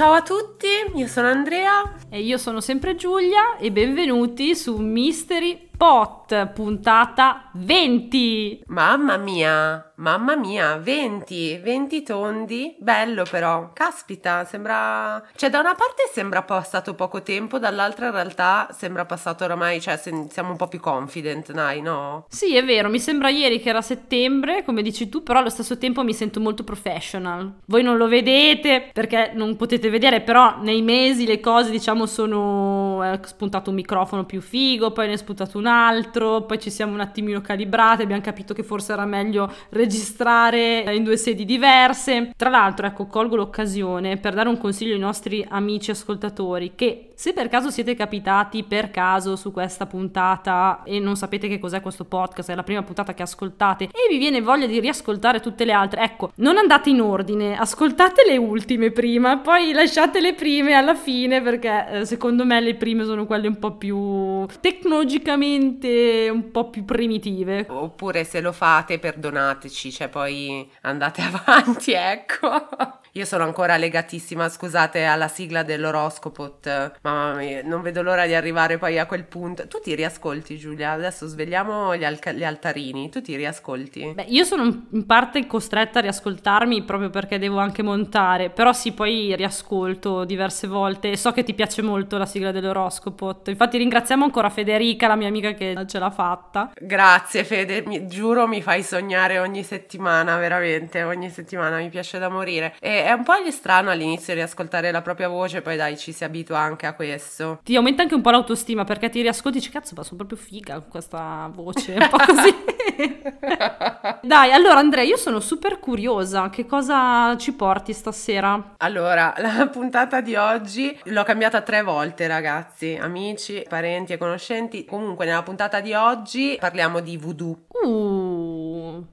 ciao a tutti, io sono Andrea. E io sono sempre Giulia e benvenuti su Mystery Pot, puntata 20. Mamma mia, mamma mia, 20, 20 tondi, bello però, caspita, sembra... Cioè da una parte sembra passato poco tempo, dall'altra in realtà sembra passato oramai, cioè siamo un po' più confident, dai, no? Sì, è vero, mi sembra ieri che era settembre, come dici tu, però allo stesso tempo mi sento molto professional. Voi non lo vedete perché non potete vedere, però nei mesi le cose diciamo sono... è spuntato un microfono più figo, poi ne è spuntato un altro, poi ci siamo un attimino calibrati, abbiamo capito che forse era meglio registrare in due sedi diverse. Tra l'altro, ecco, colgo l'occasione per dare un consiglio ai nostri amici ascoltatori che se per caso siete capitati per caso su questa puntata e non sapete che cos'è questo podcast, è la prima puntata che ascoltate e vi viene voglia di riascoltare tutte le altre, ecco, non andate in ordine, ascoltate le ultime prima, poi lasciate le prime alla fine perché eh, secondo me le prime sono quelle un po' più tecnologicamente un po' più primitive. Oppure se lo fate perdonateci, cioè poi andate avanti, ecco. Io sono ancora legatissima, scusate, alla sigla dell'oroscopo. Mamma mia, non vedo l'ora di arrivare poi a quel punto. Tu ti riascolti, Giulia? Adesso svegliamo gli, al- gli altarini. Tu ti riascolti? Beh, io sono in parte costretta a riascoltarmi proprio perché devo anche montare. Però sì, poi riascolto diverse volte. E so che ti piace molto la sigla dell'oroscopo. Infatti, ringraziamo ancora Federica, la mia amica che ce l'ha fatta. Grazie, Fede. Mi, giuro, mi fai sognare ogni settimana, veramente. Ogni settimana mi piace da morire. E è un po' strano all'inizio riascoltare la propria voce, poi dai, ci si abitua anche a questo. Ti aumenta anche un po' l'autostima perché ti riascolti e dici cazzo, ma sono proprio figa con questa voce, un po' così. dai, allora Andrea, io sono super curiosa, che cosa ci porti stasera? Allora, la puntata di oggi l'ho cambiata tre volte, ragazzi, amici, parenti e conoscenti. Comunque, nella puntata di oggi parliamo di voodoo. Uh.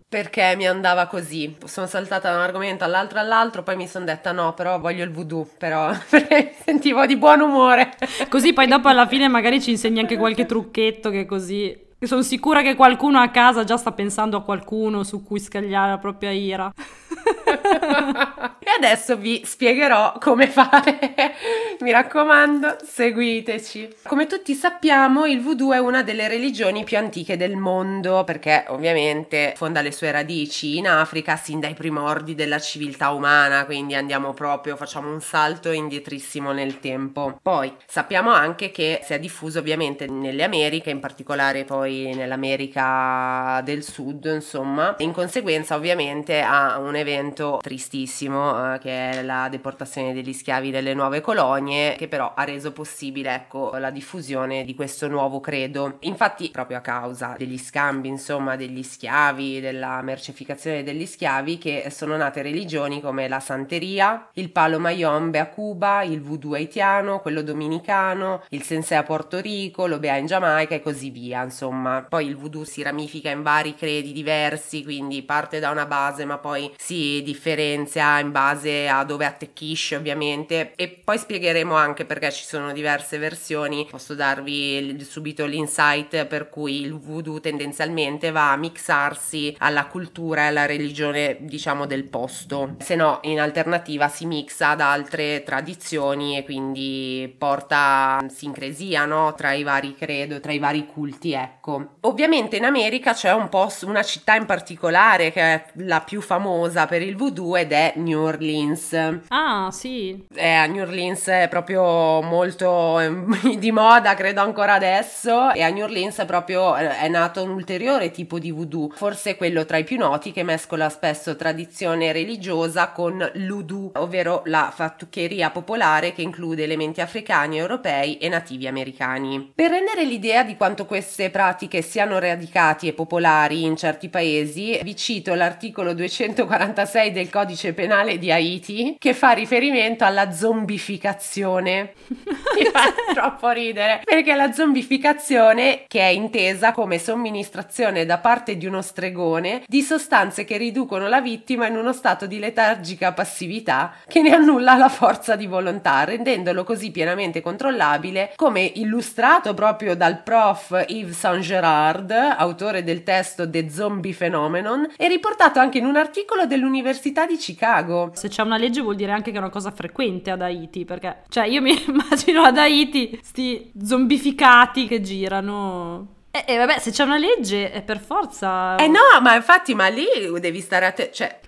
Perché mi andava così. Sono saltata da un argomento all'altro all'altro, poi mi sono detta no, però voglio il voodoo, però perché sentivo di buon umore. Così poi dopo alla fine magari ci insegni anche qualche trucchetto che così sono sicura che qualcuno a casa già sta pensando a qualcuno su cui scagliare la propria ira. e adesso vi spiegherò come fare. Mi raccomando, seguiteci. Come tutti sappiamo, il voodoo è una delle religioni più antiche del mondo perché ovviamente fonda le sue radici in Africa sin dai primordi della civiltà umana, quindi andiamo proprio, facciamo un salto indietrissimo nel tempo. Poi sappiamo anche che si è diffuso ovviamente nelle Americhe, in particolare poi nell'America del Sud, insomma, in conseguenza ovviamente a un evento tristissimo eh, che è la deportazione degli schiavi delle nuove colonie che però ha reso possibile ecco la diffusione di questo nuovo credo. Infatti proprio a causa degli scambi insomma degli schiavi della mercificazione degli schiavi che sono nate religioni come la santeria il palo mayombe a Cuba il voodoo haitiano quello dominicano il sensei a Porto Rico l'obea in Giamaica e così via insomma poi il voodoo si ramifica in vari credi diversi quindi parte da una base ma poi si differenzia in base a dove attecchisce ovviamente. E poi spiegheremo anche perché ci sono diverse versioni. Posso darvi subito l'insight per cui il voodoo tendenzialmente va a mixarsi alla cultura e alla religione diciamo del posto. Se no in alternativa si mixa ad altre tradizioni e quindi porta sincresia no? tra i vari credo tra i vari culti ecco ovviamente in America c'è un po' una città in particolare che è la più famosa per il voodoo ed è New Orleans. Ah, sì. Eh, New Orleans è proprio molto di moda, credo ancora adesso, e a New Orleans è proprio eh, è nato un ulteriore tipo di voodoo, forse quello tra i più noti che mescola spesso tradizione religiosa con l'udu, ovvero la fattuccheria popolare che include elementi africani, europei e nativi americani. Per rendere l'idea di quanto queste pratiche siano radicati e popolari in certi paesi, vi cito l'articolo 246 del codice penale di Haiti che fa riferimento alla zombificazione. Mi fa troppo ridere perché la zombificazione che è intesa come somministrazione da parte di uno stregone di sostanze che riducono la vittima in uno stato di letargica passività che ne annulla la forza di volontà, rendendolo così pienamente controllabile come illustrato proprio dal prof Yves Saint Gerard, autore del testo The Zombie Phenomenon, e riportato anche in un articolo dell'Università di Chicago. Se c'è una legge vuol dire anche che è una cosa frequente ad Haiti, perché cioè io mi immagino ad Haiti sti zombificati che girano. E, e vabbè, se c'è una legge, è per forza. Eh no, ma infatti, ma lì devi stare attento. Cioè,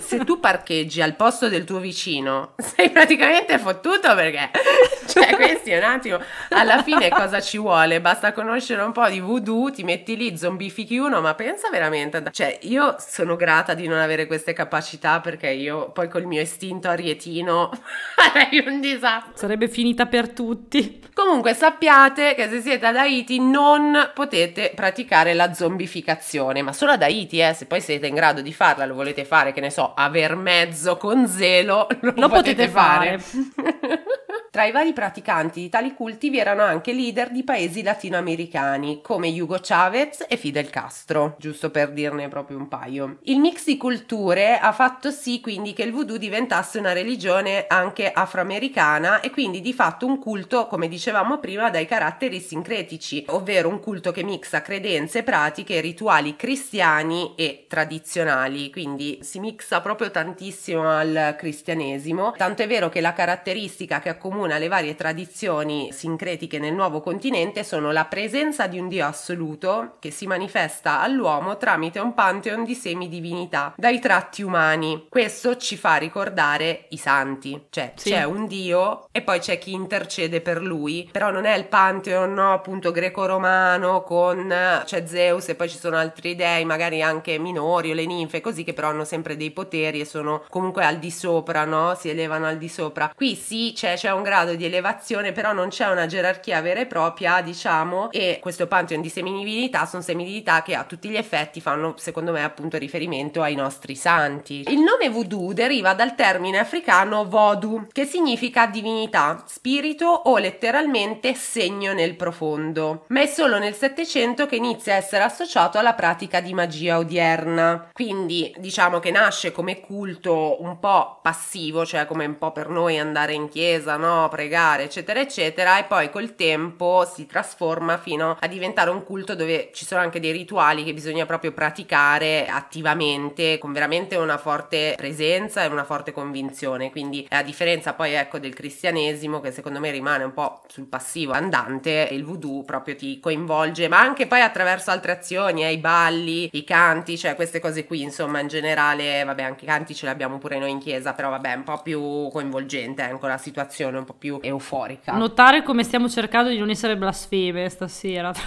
se tu parcheggi al posto del tuo vicino, sei praticamente fottuto perché, cioè, questi un attimo, alla fine cosa ci vuole? Basta conoscere un po' di voodoo, ti metti lì, zombifichi uno, ma pensa veramente, cioè, io sono grata di non avere queste capacità perché io poi col mio istinto arietino farei un disastro. Sarebbe finita per tutti. Comunque sappiate che se siete ad Haiti non potete praticare la zombificazione, ma solo ad Haiti, eh, se poi siete in grado di farla, lo volete fare, che ne so, aver mezzo con zelo, lo, Lo potete, potete fare. fare. Tra i vari praticanti di tali culti vi erano anche leader di paesi latinoamericani come Hugo Chavez e Fidel Castro, giusto per dirne proprio un paio. Il mix di culture ha fatto sì quindi che il voodoo diventasse una religione anche afroamericana e quindi di fatto un culto, come dicevamo prima, dai caratteri sincretici, ovvero un culto che mixa credenze, pratiche rituali cristiani e tradizionali, quindi si mixa proprio tantissimo al cristianesimo, tanto è vero che la caratteristica che accomuna le varie tradizioni sincretiche nel nuovo continente sono la presenza di un dio assoluto che si manifesta all'uomo tramite un pantheon di semidivinità dai tratti umani. Questo ci fa ricordare i santi, cioè Sì. c'è un dio e poi c'è chi intercede per lui, però non è il pantheon no, appunto greco-romano con c'è Zeus e poi ci sono altri dei, magari anche minori o le ninfe, così che però hanno sempre dei poteri e sono comunque al di sopra, no? Si elevano al di sopra. Qui sì, c'è, c'è un grado di elevazione, però non c'è una gerarchia vera e propria, diciamo, e questo pantheon di semidivinità sono semidivinità che a tutti gli effetti fanno, secondo me, appunto riferimento ai nostri santi. Il nome voodoo deriva dal termine africano voodoo, che significa divinità, spirito o letteralmente segno nel profondo, ma è solo nel Settecento che inizia a essere associato alla pratica di magia odierna. Quindi diciamo che nasce come culto un po' passivo, cioè come un po' per noi andare in chiesa, no? Pregare, eccetera, eccetera, e poi col tempo si trasforma fino a diventare un culto dove ci sono anche dei rituali che bisogna proprio praticare attivamente, con veramente una forte presenza e una forte convinzione. Quindi, a differenza poi ecco del cristianesimo, che secondo me rimane un po' sul passivo andante, il voodoo proprio ti coinvolge, ma anche poi attraverso altre azioni, eh, i balli, i canti, cioè queste cose qui, insomma, in generale, vabbè, anche i canti ce li abbiamo pure noi in chiesa, però vabbè, un po' più coinvolgente anche la situazione, un po' più euforica. Notare come stiamo cercando di non essere blasfeme stasera.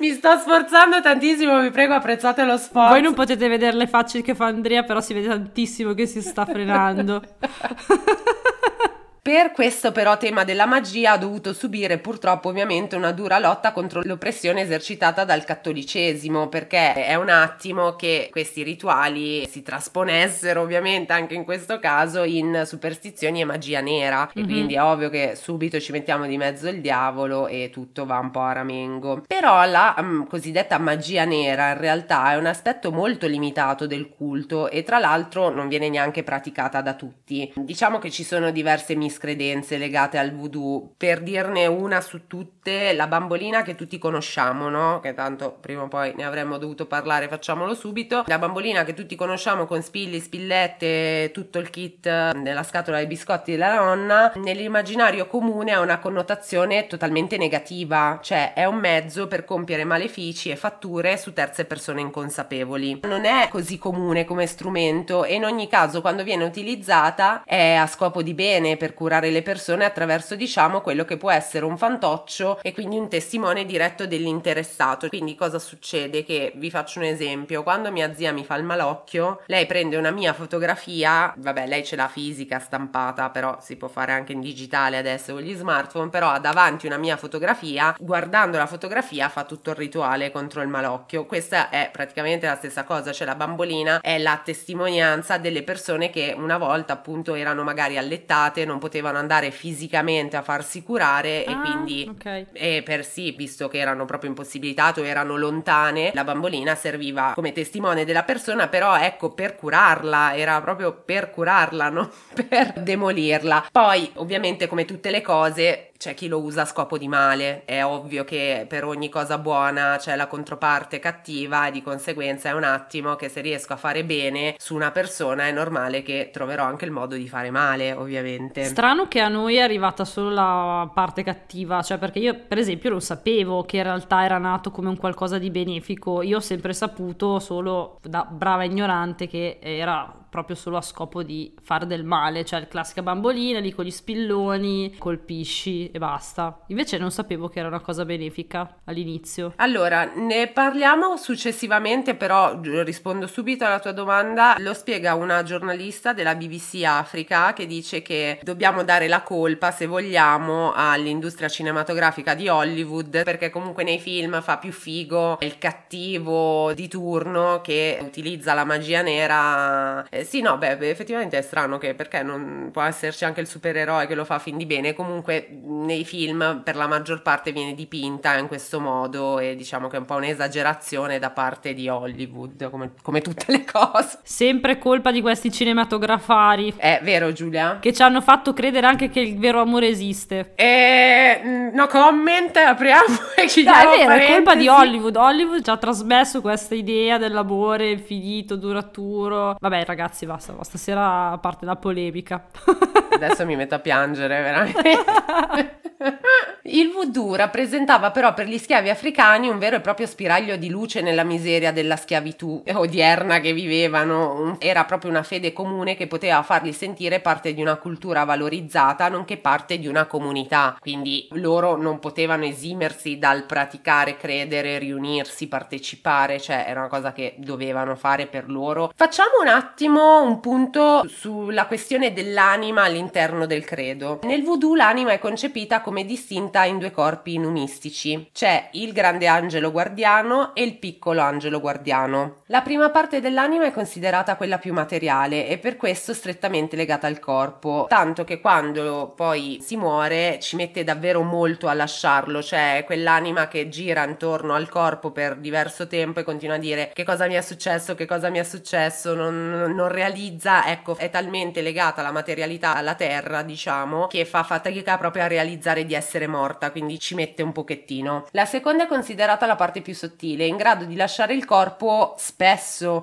Mi sto sforzando tantissimo, vi prego apprezzate lo sforzo. Voi non potete vedere le facce che fa Andrea, però si vede tantissimo che si sta frenando. Per questo però tema della magia ha dovuto subire purtroppo ovviamente una dura lotta contro l'oppressione esercitata dal cattolicesimo perché è un attimo che questi rituali si trasponessero ovviamente anche in questo caso in superstizioni e magia nera e Mhm. quindi è ovvio che subito ci mettiamo di mezzo il diavolo e tutto va un po' a ramengo. Però la mm, cosiddetta magia nera in realtà è un aspetto molto limitato del culto e tra l'altro non viene neanche praticata da tutti. Diciamo che ci sono diverse miscredenze legate al voodoo. Per dirne una su tutte, la bambolina che tutti conosciamo, no? Che tanto prima o poi ne avremmo dovuto parlare, facciamolo subito. La bambolina che tutti conosciamo con spilli, spillette, tutto il kit della scatola dei biscotti della nonna, nell'immaginario comune ha una connotazione totalmente negativa, cioè è un mezzo per compiere malefici e fatture su terze persone inconsapevoli. Non è così comune come strumento e in ogni caso quando viene utilizzata è a scopo di bene per curare le persone attraverso diciamo quello che può essere un fantoccio e quindi un testimone diretto dell'interessato. Quindi cosa succede? Che vi faccio un esempio, quando mia zia mi fa il malocchio, lei prende una mia fotografia, vabbè lei ce l'ha fisica stampata, però si può fare anche in digitale adesso con gli smartphone, però ha davanti una mia fotografia, guardando la fotografia fa tutto il rituale contro il malocchio. Questa è praticamente la stessa cosa, cioè la bambolina è la testimonianza delle persone che una volta appunto erano magari allettate, non potevano andare fisicamente a farsi curare e Ah, quindi ok. e per sì, visto che erano proprio impossibilitate o erano lontane, la bambolina serviva come testimone della persona, però ecco per curarla, era proprio per curarla, non per demolirla. Poi, ovviamente, come tutte le cose, c'è chi lo usa a scopo di male, è ovvio che per ogni cosa buona c'è la controparte cattiva e di conseguenza è un attimo che se riesco a fare bene su una persona è normale che troverò anche il modo di fare male, ovviamente. Strano che a noi è arrivata solo la parte cattiva, cioè perché io per esempio lo sapevo che in realtà era nato come un qualcosa di benefico, io ho sempre saputo solo da brava ignorante che era proprio solo a scopo di fare del male, cioè la classica bambolina lì con gli spilloni, colpisci e basta. Invece non sapevo che era una cosa benefica all'inizio. Allora, ne parliamo successivamente, però rispondo subito alla tua domanda. Lo spiega una giornalista della BBC Africa che dice che dobbiamo dare la colpa, se vogliamo, all'industria cinematografica di Hollywood, perché comunque nei film fa più figo il cattivo di turno che utilizza la magia nera eh, sì, no, beh, effettivamente è strano che perché non può esserci anche il supereroe che lo fa fin di bene. Comunque nei film per la maggior parte viene dipinta in questo modo e diciamo che è un po' un'esagerazione da parte di Hollywood, come, come tutte le cose. Sempre colpa di questi cinematografari. È vero, Giulia? Che ci hanno fatto credere anche che il vero amore esiste. E mm, no comment, apriamo e chiudiamo. No, è vero, parentesi. è colpa di Hollywood. Hollywood ci ha trasmesso questa idea dell'amore infinito, duraturo. Vabbè, ragazzi ragazzi, basta, stasera parte la polemica. Adesso mi metto a piangere, veramente. Il voodoo rappresentava però per gli schiavi africani un vero e proprio spiraglio di luce nella miseria della schiavitù odierna che vivevano. Era proprio una fede comune che poteva farli sentire parte di una cultura valorizzata, nonché parte di una comunità. Quindi loro non potevano esimersi dal praticare, credere, riunirsi, partecipare, cioè era una cosa che dovevano fare per loro. Facciamo un attimo un punto sulla questione dell'anima all'interno del credo. Nel voodoo l'anima è concepita come distinta in due corpi numistici. C'è il grande angelo guardiano e il piccolo angelo guardiano. La prima parte dell'anima è considerata quella più materiale e per questo strettamente legata al corpo, tanto che quando poi si muore ci mette davvero molto a lasciarlo, cioè quell'anima che gira intorno al corpo per diverso tempo e continua a dire che cosa mi è successo, che cosa mi è successo, non, non realizza, ecco, è talmente legata alla materialità, alla terra, diciamo, che fa fatica proprio a realizzare di essere morta, quindi ci mette un pochettino. La seconda è considerata la parte più sottile, in grado di lasciare il corpo spesso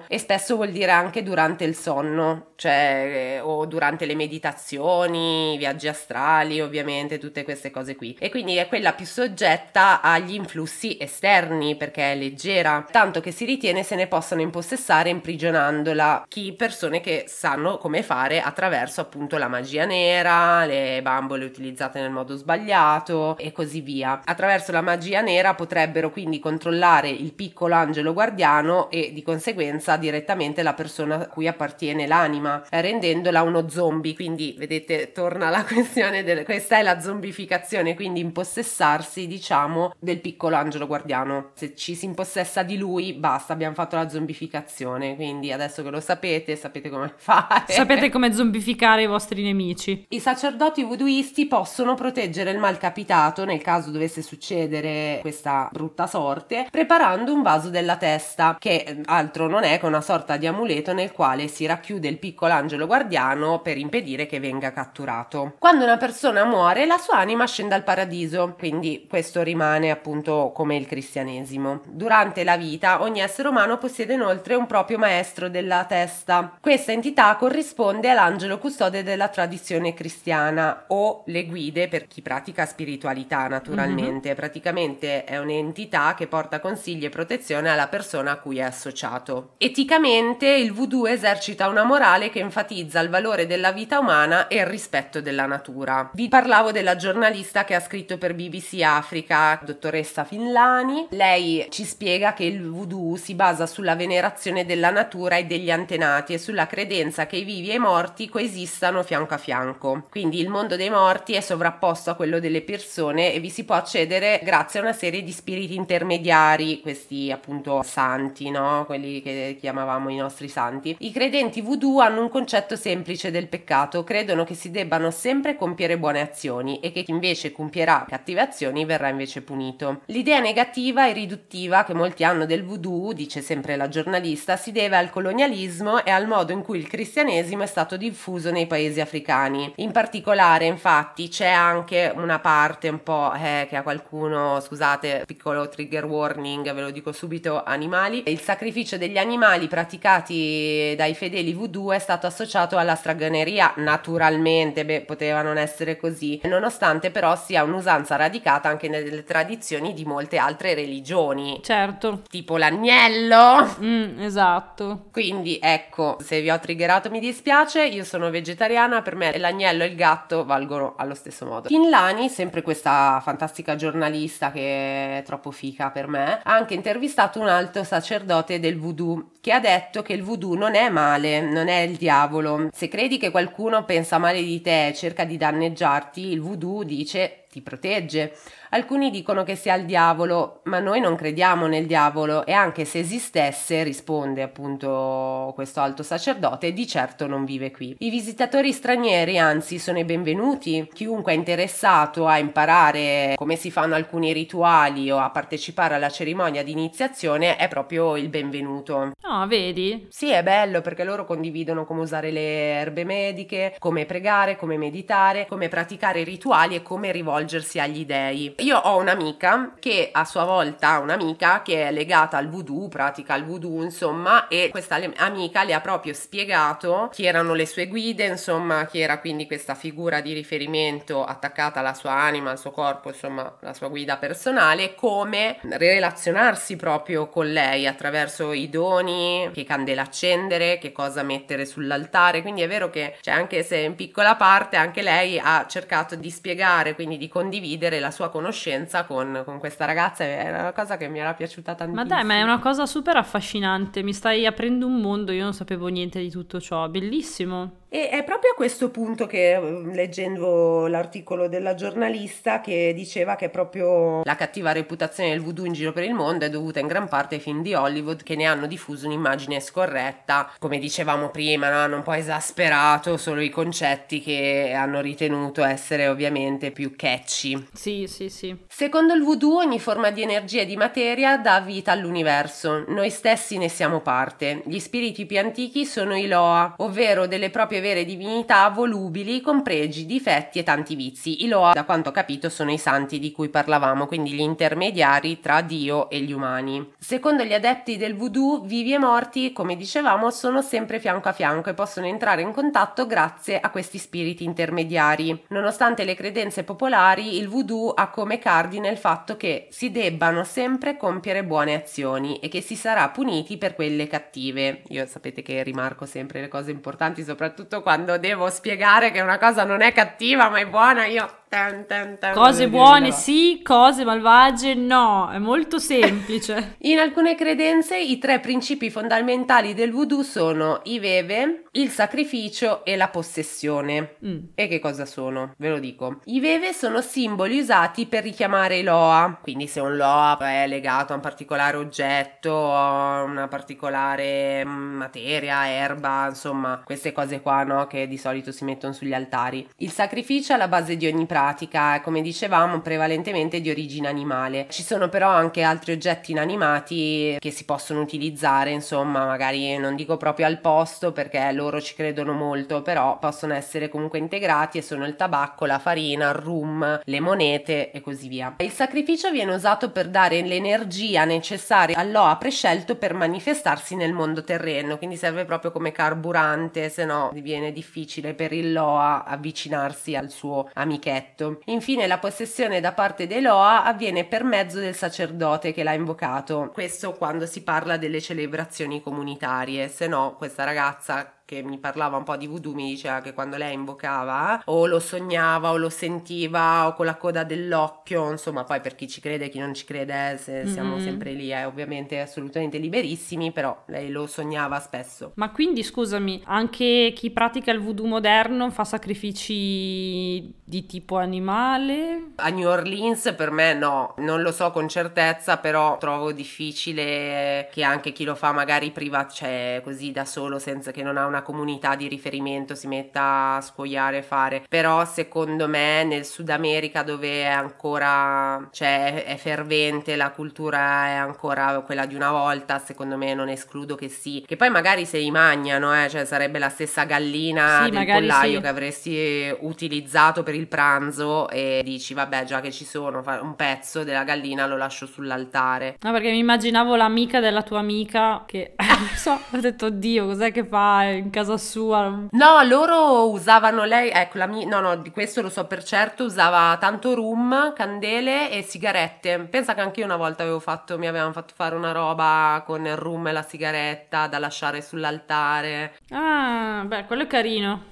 e spesso vuol dire anche durante il sonno, cioè eh, o durante le meditazioni, viaggi astrali, ovviamente, tutte queste cose qui. E quindi è quella più soggetta agli influssi esterni perché è leggera, tanto che si ritiene se ne possano impossessare imprigionandola chi persone che sanno come fare attraverso appunto la magia nera, le bambole utilizzate nel modo sbagliato, e così via. Attraverso la magia nera potrebbero quindi controllare il piccolo angelo guardiano e di conseguenza direttamente la persona a cui appartiene l'anima, rendendola uno zombie. Quindi vedete, torna la questione del questa è la zombificazione, quindi impossessarsi, diciamo, del piccolo angelo guardiano. Se ci si impossessa di lui, basta, abbiamo fatto la zombificazione. Quindi adesso che lo sapete, sapete come fare. Sapete come zombificare i vostri nemici. I sacerdoti voodooisti possono proteggere il mal capitato nel caso dovesse succedere questa brutta sorte, preparando un vaso della testa, che altro non è che una sorta di amuleto nel quale si racchiude il piccolo angelo guardiano per impedire che venga catturato. Quando una persona muore, la sua anima scende al paradiso, quindi questo rimane appunto come il cristianesimo. Durante la vita, ogni essere umano possiede inoltre un proprio maestro della testa. Questa entità corrisponde all'angelo custode della tradizione cristiana o le guide per chi pratica spiritualità naturalmente, mm-hmm. praticamente è un'entità che porta consigli e protezione alla persona a cui è associato. Eticamente il voodoo esercita una morale che enfatizza il valore della vita umana e il rispetto della natura. Vi parlavo della giornalista che ha scritto per BBC Africa, dottoressa Finlani. Lei ci spiega che il voodoo si basa sulla venerazione della natura e degli antenati e sulla credenza che i vivi e i morti coesistano fianco a fianco. Quindi il mondo dei morti è sovrapposto a quello delle persone e vi si può accedere grazie a una serie di spiriti intermediari, questi appunto santi, no? Quelli che chiamavamo i nostri santi. I credenti voodoo hanno un concetto semplice del peccato, credono che si debbano sempre compiere buone azioni e che chi invece compierà cattive azioni verrà invece punito. L'idea negativa e riduttiva che molti hanno del voodoo, dice sempre la giornalista, si deve al colonialismo e al modo in cui il cristianesimo è stato diffuso nei paesi africani. In particolare, infatti, c'è anche una parte un po' eh, che a qualcuno, scusate, piccolo trigger warning, ve lo dico subito, animali. Il sacrificio degli animali praticati dai fedeli voodoo è stato associato alla straganeria, naturalmente, beh, poteva non essere così, nonostante però sia un'usanza radicata anche nelle tradizioni di molte altre religioni. Certo. Tipo l'agnello. Mm, esatto. Quindi ecco, se vi ho triggerato mi dispiace, io sono vegetariana, per me l'agnello e il gatto valgono allo stesso modo. Lani, sempre questa fantastica giornalista che è troppo fica per me, ha anche intervistato un alto sacerdote del voodoo che ha detto che il voodoo non è male, non è il diavolo. Se credi che qualcuno pensa male di te e cerca di danneggiarti, il voodoo dice ti protegge. Alcuni dicono che sia il diavolo, ma noi non crediamo nel diavolo e anche se esistesse, risponde appunto questo alto sacerdote, di certo non vive qui. I visitatori stranieri anzi sono i benvenuti, chiunque è interessato a imparare come si fanno alcuni rituali o a partecipare alla cerimonia di iniziazione è proprio il benvenuto. Ah, vedi? Sì, è bello perché loro condividono come usare le erbe mediche, come pregare, come meditare, come praticare i rituali e come rivolgersi agli dei. Io ho un'amica che a sua volta ha un'amica che è legata al voodoo, pratica il voodoo, insomma, e questa amica le ha proprio spiegato chi erano le sue guide, insomma, chi era quindi questa figura di riferimento attaccata alla sua anima, al suo corpo, insomma, la sua guida personale, come relazionarsi proprio con lei attraverso i doni, che candela accendere, che cosa mettere sull'altare. Quindi è vero che, cioè, anche se in piccola parte, anche lei ha cercato di spiegare, quindi di condividere la sua conoscenza con, con, questa ragazza è una cosa che mi era piaciuta tantissimo. Ma dai, ma è una cosa super affascinante, mi stai aprendo un mondo, io non sapevo niente di tutto ciò, bellissimo. E è proprio a questo punto che mm, leggendo l'articolo della giornalista che diceva che proprio la cattiva reputazione del voodoo in giro per il mondo è dovuta in gran parte ai film di Hollywood che ne hanno diffuso un'immagine scorretta, come dicevamo prima, no? hanno un po' esasperato solo i concetti che hanno ritenuto essere ovviamente più catchy. Sì, sì, sì. Secondo il voodoo ogni forma di energia e di materia dà vita all'universo, noi stessi ne siamo parte. Gli spiriti più antichi sono i Loa, ovvero delle proprie vere divinità volubili con pregi, difetti e tanti vizi. I Loa, da quanto ho capito, sono i santi di cui parlavamo, quindi gli intermediari tra Dio e gli umani. Secondo gli adepti del voodoo, vivi e morti, come dicevamo, sono sempre fianco a fianco e possono entrare in contatto grazie a questi spiriti intermediari. Nonostante le credenze popolari, il voodoo ha come cardine il fatto che si debbano sempre compiere buone azioni e che si sarà puniti per quelle cattive. Io sapete che rimarco sempre le cose importanti, soprattutto soprattutto quando devo spiegare che una cosa non è cattiva ma è buona, io Tan, tan, tan, cose buone sì, cose malvagie no, è molto semplice. In alcune credenze i tre principi fondamentali del voodoo sono i veve, il sacrificio e la possessione. Mm. E che cosa sono? Ve lo dico. I veve sono simboli usati per richiamare i loa, quindi se un loa è legato a un particolare oggetto, a una particolare mm, materia, erba, insomma, queste cose qua, no, che di solito si mettono sugli altari. Il sacrificio è la base di ogni pratica pratica come dicevamo, prevalentemente di origine animale. Ci sono però anche altri oggetti inanimati che si possono utilizzare, insomma, magari non dico proprio al posto perché loro ci credono molto, però possono essere comunque integrati e sono il tabacco, la farina, il rum, le monete e così via. Il sacrificio viene usato per dare l'energia necessaria all'Oa prescelto per manifestarsi nel mondo terreno, quindi serve proprio come carburante, se no diviene difficile per il Loa avvicinarsi al suo amichetto perfetto. Infine la possessione da parte dell'Oa avviene per mezzo del sacerdote che l'ha invocato. Questo quando si parla delle celebrazioni comunitarie, se no questa ragazza che mi parlava un po' di voodoo mi diceva che quando lei invocava o lo sognava o lo sentiva o con la coda dell'occhio, insomma poi per chi ci crede e chi non ci crede se siamo mm-hmm. sempre lì, è ovviamente assolutamente liberissimi, però lei lo sognava spesso. Ma quindi scusami, anche chi pratica il voodoo moderno fa sacrifici di tipo animale? A New Orleans per me no, non lo so con certezza, però trovo difficile che anche chi lo fa magari privato, cioè così da solo senza che non ha una comunità di riferimento si metta a scuoiare e fare. Però secondo me nel Sud America dove è ancora, cioè è fervente, la cultura è ancora quella di una volta, secondo me non escludo che sì. Che poi magari se li mangiano, eh, cioè sarebbe la stessa gallina sì, del pollaio sì. che avresti utilizzato per il il pranzo e dici vabbè già che ci sono un pezzo della gallina lo lascio sull'altare. No perché mi immaginavo l'amica della tua amica che non so, ho detto oddio cos'è che fa in casa sua? No, loro usavano lei, ecco la mia, no no di questo lo so per certo, usava tanto rum, candele e sigarette. Pensa che anche io una volta avevo fatto, mi avevano fatto fare una roba con il rum e la sigaretta da lasciare sull'altare. Ah, beh, quello è carino.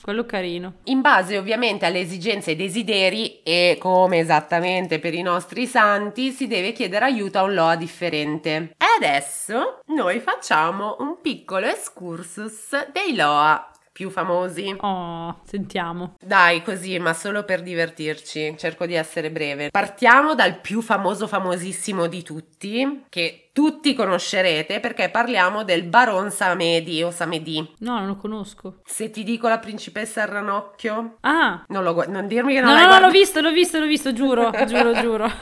Quello carino. In base ovviamente alle esigenze e ai desideri e come esattamente per i nostri santi si deve chiedere aiuto a un Loa differente. Adesso noi facciamo un piccolo excursus dei Loa più famosi. Oh, sentiamo. Dai, così, ma solo per divertirci. Cerco di essere breve. Partiamo dal più famoso, famosissimo di tutti, che tutti conoscerete perché parliamo del Baron Samedi o Samedi. No, non lo conosco. Se ti dico la principessa al ranocchio? Ah! Non, lo, non dirmi che non no, l'hai No, no, l'ho visto, l'ho visto, l'ho visto, giuro, giuro, giuro.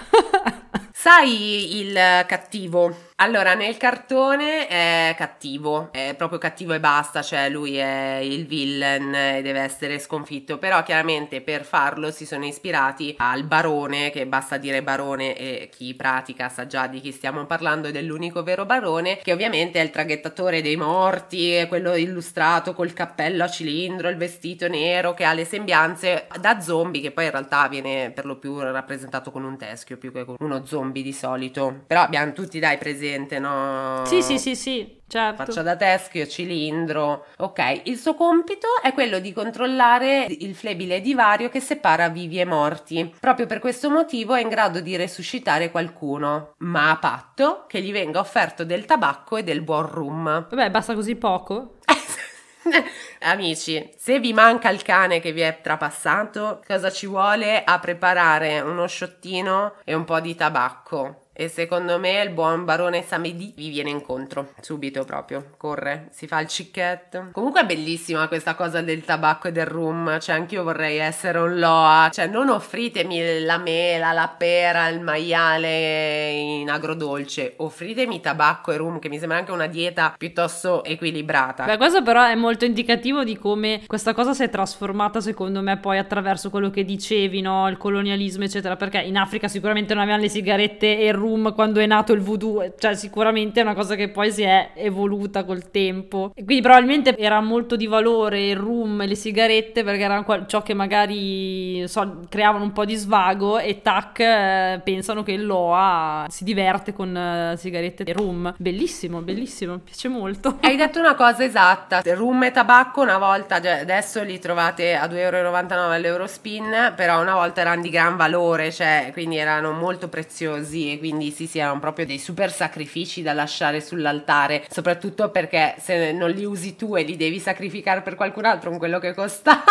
Sai il cattivo? Allora, nel cartone è cattivo, è proprio cattivo e basta, cioè lui è il villain e deve essere sconfitto, però chiaramente per farlo si sono ispirati al barone, che basta dire barone e chi pratica sa già di chi stiamo parlando, dell'unico vero barone, che ovviamente è il traghettatore dei morti, è quello illustrato col cappello a cilindro, il vestito nero, che ha le sembianze da zombie, che poi in realtà viene per lo più rappresentato con un teschio più che con uno zombie di solito, però abbiamo tutti dai presenti no? Sì, sì, sì, sì, certo. Faccia da teschio, cilindro. Ok, il suo compito è quello di controllare il flebile divario che separa vivi e morti. Proprio per questo motivo è in grado di resuscitare qualcuno, ma a patto che gli venga offerto del tabacco e del buon rum. Vabbè, basta così poco? Amici, se vi manca il cane che vi è trapassato, cosa ci vuole a preparare uno sciottino e un po' di tabacco? E secondo me il buon barone Samedi vi viene incontro subito proprio. Corre, si fa il cicchetto. Comunque è bellissima questa cosa del tabacco e del rum. Cioè, anch'io vorrei essere un Loa. Cioè, non offritemi la mela, la pera, il maiale in agrodolce. Offritemi tabacco e rum, che mi sembra anche una dieta piuttosto equilibrata. Beh, questo però è molto indicativo di come questa cosa si è trasformata, secondo me, poi attraverso quello che dicevi, no? Il colonialismo, eccetera. Perché in Africa sicuramente non avevano le sigarette e il rum room quando è nato il voodoo, cioè sicuramente è una cosa che poi si è evoluta col tempo. E quindi probabilmente era molto di valore il room e le sigarette perché erano ciò che magari so, creavano un po' di svago e tac eh, pensano che Loa si diverte con eh, sigarette e rum. Bellissimo, bellissimo, mi piace molto. Hai detto una cosa esatta, rum e tabacco una volta, cioè adesso li trovate a 2,99 euro all'Eurospin, però una volta erano di gran valore, cioè quindi erano molto preziosi e quindi quindi sì, sì, erano proprio dei super sacrifici da lasciare sull'altare, soprattutto perché se non li usi tu e li devi sacrificare per qualcun altro con quello che costavano.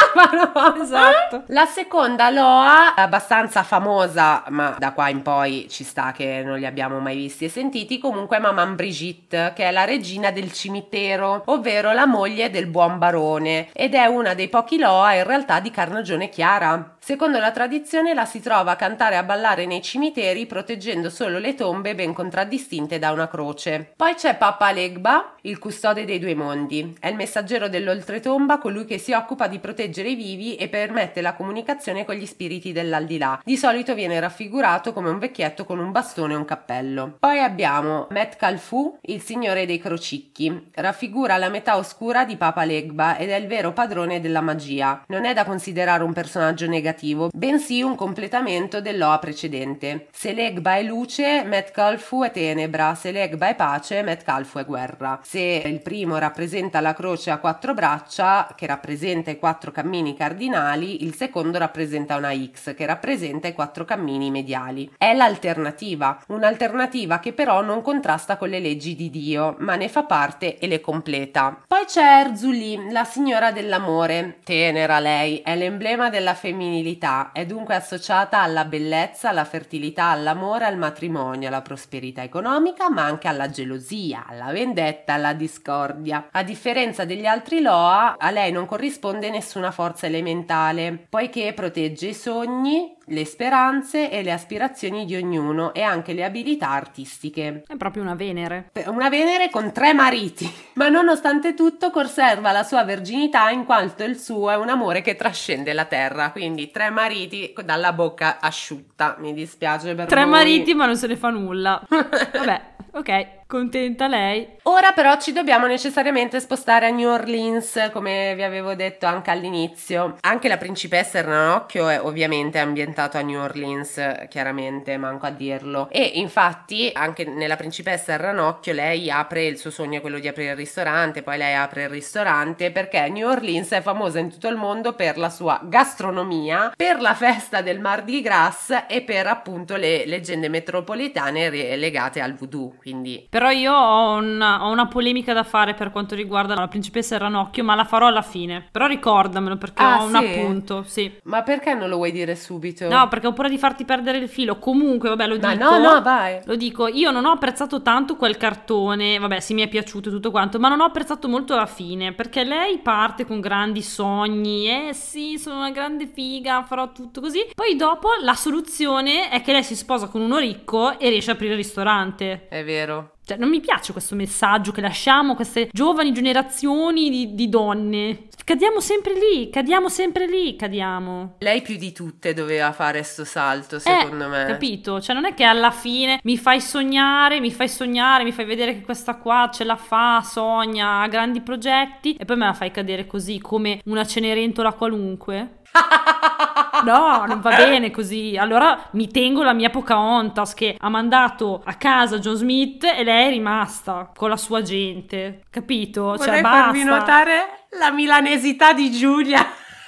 Esatto. La seconda Loa, abbastanza famosa, ma da qua in poi ci sta che non li abbiamo mai visti e sentiti, comunque è Maman Brigitte, che è la regina del cimitero, ovvero la moglie del buon barone, ed è una dei pochi Loa in realtà di carnagione chiara. Secondo la tradizione la si trova a cantare e a ballare nei cimiteri proteggendo solo le tombe ben contraddistinte da una croce. Poi c'è Papa Legba, il custode dei due mondi. È il messaggero dell'oltretomba, colui che si occupa di proteggere i vivi e permette la comunicazione con gli spiriti dell'aldilà. Di solito viene raffigurato come un vecchietto con un bastone e un cappello. Poi abbiamo Met Calfu, il signore dei crocicchi. Raffigura la metà oscura di Papa Legba ed è il vero padrone della magia. Non è da considerare un personaggio negativo, bensì un completamento dell'Oa precedente. Se l'Egba è luce, Metcalfu è tenebra, se l'Egba è pace, Metcalfu è guerra. Se il primo rappresenta la croce a quattro braccia, che rappresenta i quattro cammini cardinali, il secondo rappresenta una X, che rappresenta i quattro cammini mediali. È l'alternativa, un'alternativa che però non contrasta con le leggi di Dio, ma ne fa parte e le completa. Poi c'è Erzuli, la signora dell'amore, tenera lei, è l'emblema della femminilità è dunque associata alla bellezza, alla fertilità, all'amore, al matrimonio, alla prosperità economica, ma anche alla gelosia, alla vendetta, alla discordia. A differenza degli altri Loa, a lei non corrisponde nessuna forza elementale, poiché protegge i sogni, le speranze e le aspirazioni di ognuno e anche le abilità artistiche. È proprio una Venere. Una Venere con tre mariti, ma nonostante tutto conserva la sua verginità in quanto il suo è un amore che trascende la terra, quindi tre mariti dalla bocca asciutta, mi dispiace per Tre voi. mariti ma non se ne fa nulla. Vabbè, ok. Contenta lei. Ora però ci dobbiamo necessariamente spostare a New Orleans, come vi avevo detto anche all'inizio. Anche la principessa Ranocchio è ovviamente ambientato a New Orleans, chiaramente, manco a dirlo. E infatti anche nella principessa Ranocchio lei apre, il suo sogno quello di aprire il ristorante, poi lei apre il ristorante perché New Orleans è famosa in tutto il mondo per la sua gastronomia, per la festa del Mardi Gras e per appunto le leggende metropolitane legate al voodoo, quindi Però io ho una, ho una polemica da fare per quanto riguarda la principessa Ranocchio, ma la farò alla fine. Però ricordamelo perché Ah, ho un sì? appunto, sì. Ma perché non lo vuoi dire subito? No, perché ho paura di farti perdere il filo. Comunque, vabbè, lo Ma dico. no, no, vai. Lo dico, io non ho apprezzato tanto quel cartone, vabbè, sì mi è piaciuto tutto quanto, ma non ho apprezzato molto la fine, perché lei parte con grandi sogni, eh sì, sono una grande figa, farò tutto così. Poi dopo la soluzione è che lei si sposa con uno ricco e riesce a aprire il ristorante. È vero. Cioè, non mi piace questo messaggio che lasciamo a queste giovani generazioni di, di donne. Cadiamo sempre lì, cadiamo sempre lì, cadiamo. Lei più di tutte doveva fare sto salto, Eh, secondo me. Capito? Cioè, non è che alla fine mi fai sognare, mi fai sognare, mi fai vedere che questa qua ce la fa, sogna, ha grandi progetti e poi me la fai cadere così come una cenerentola qualunque. No, non va bene così. Allora mi tengo la mia Pocahontas che ha mandato a casa John Smith e lei è rimasta con la sua gente. Capito? Cioè, Vorrei basta. farvi notare la milanesità di Giulia.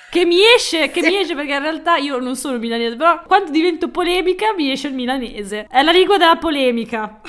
Che mi esce, che mi esce perché in realtà io non sono milanese, però quando divento polemica mi esce il milanese. È la lingua della polemica.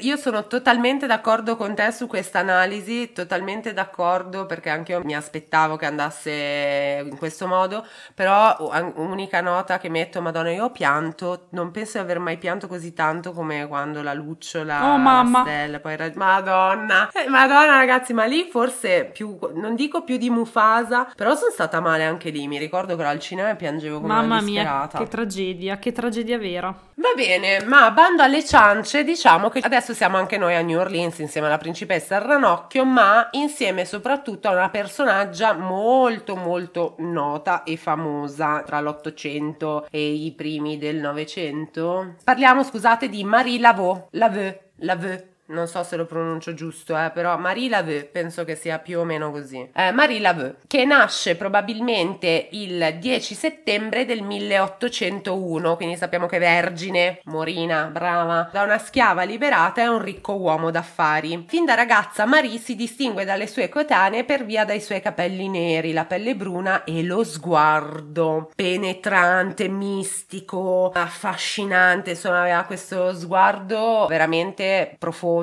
Io sono totalmente d'accordo con te su questa analisi, totalmente d'accordo perché anche io mi aspettavo che andasse in questo modo, però un- unica nota che metto, madonna, io ho pianto, non penso di aver mai pianto così tanto come quando la lucciola, Oh, mamma. la stella, poi madonna, Eh, madonna ragazzi, ma lì forse più, non dico più di Mufasa, però sono stata male anche lì, mi ricordo che ero al cinema e piangevo come Mamma una mia, disperata. che tragedia, che tragedia vera. Va bene, ma bando alle ciance, diciamo che adesso siamo anche noi a New Orleans insieme alla principessa ranocchio, ma insieme soprattutto a una personaggia molto molto nota e famosa tra l'Ottocento e i primi del Novecento. Parliamo, scusate, di Marie Laveau, Laveu, Laveu. Non so se lo pronuncio giusto, eh, però Marie Laveau penso che sia più o meno così. Eh, Marie Laveau, che nasce probabilmente il 10 settembre del 1801, quindi sappiamo che è vergine, morina, brava, da una schiava liberata e un ricco uomo d'affari. Fin da ragazza Marie si distingue dalle sue coetanee per via dai suoi capelli neri, la pelle bruna e lo sguardo penetrante, mistico, affascinante, insomma aveva questo sguardo veramente profondo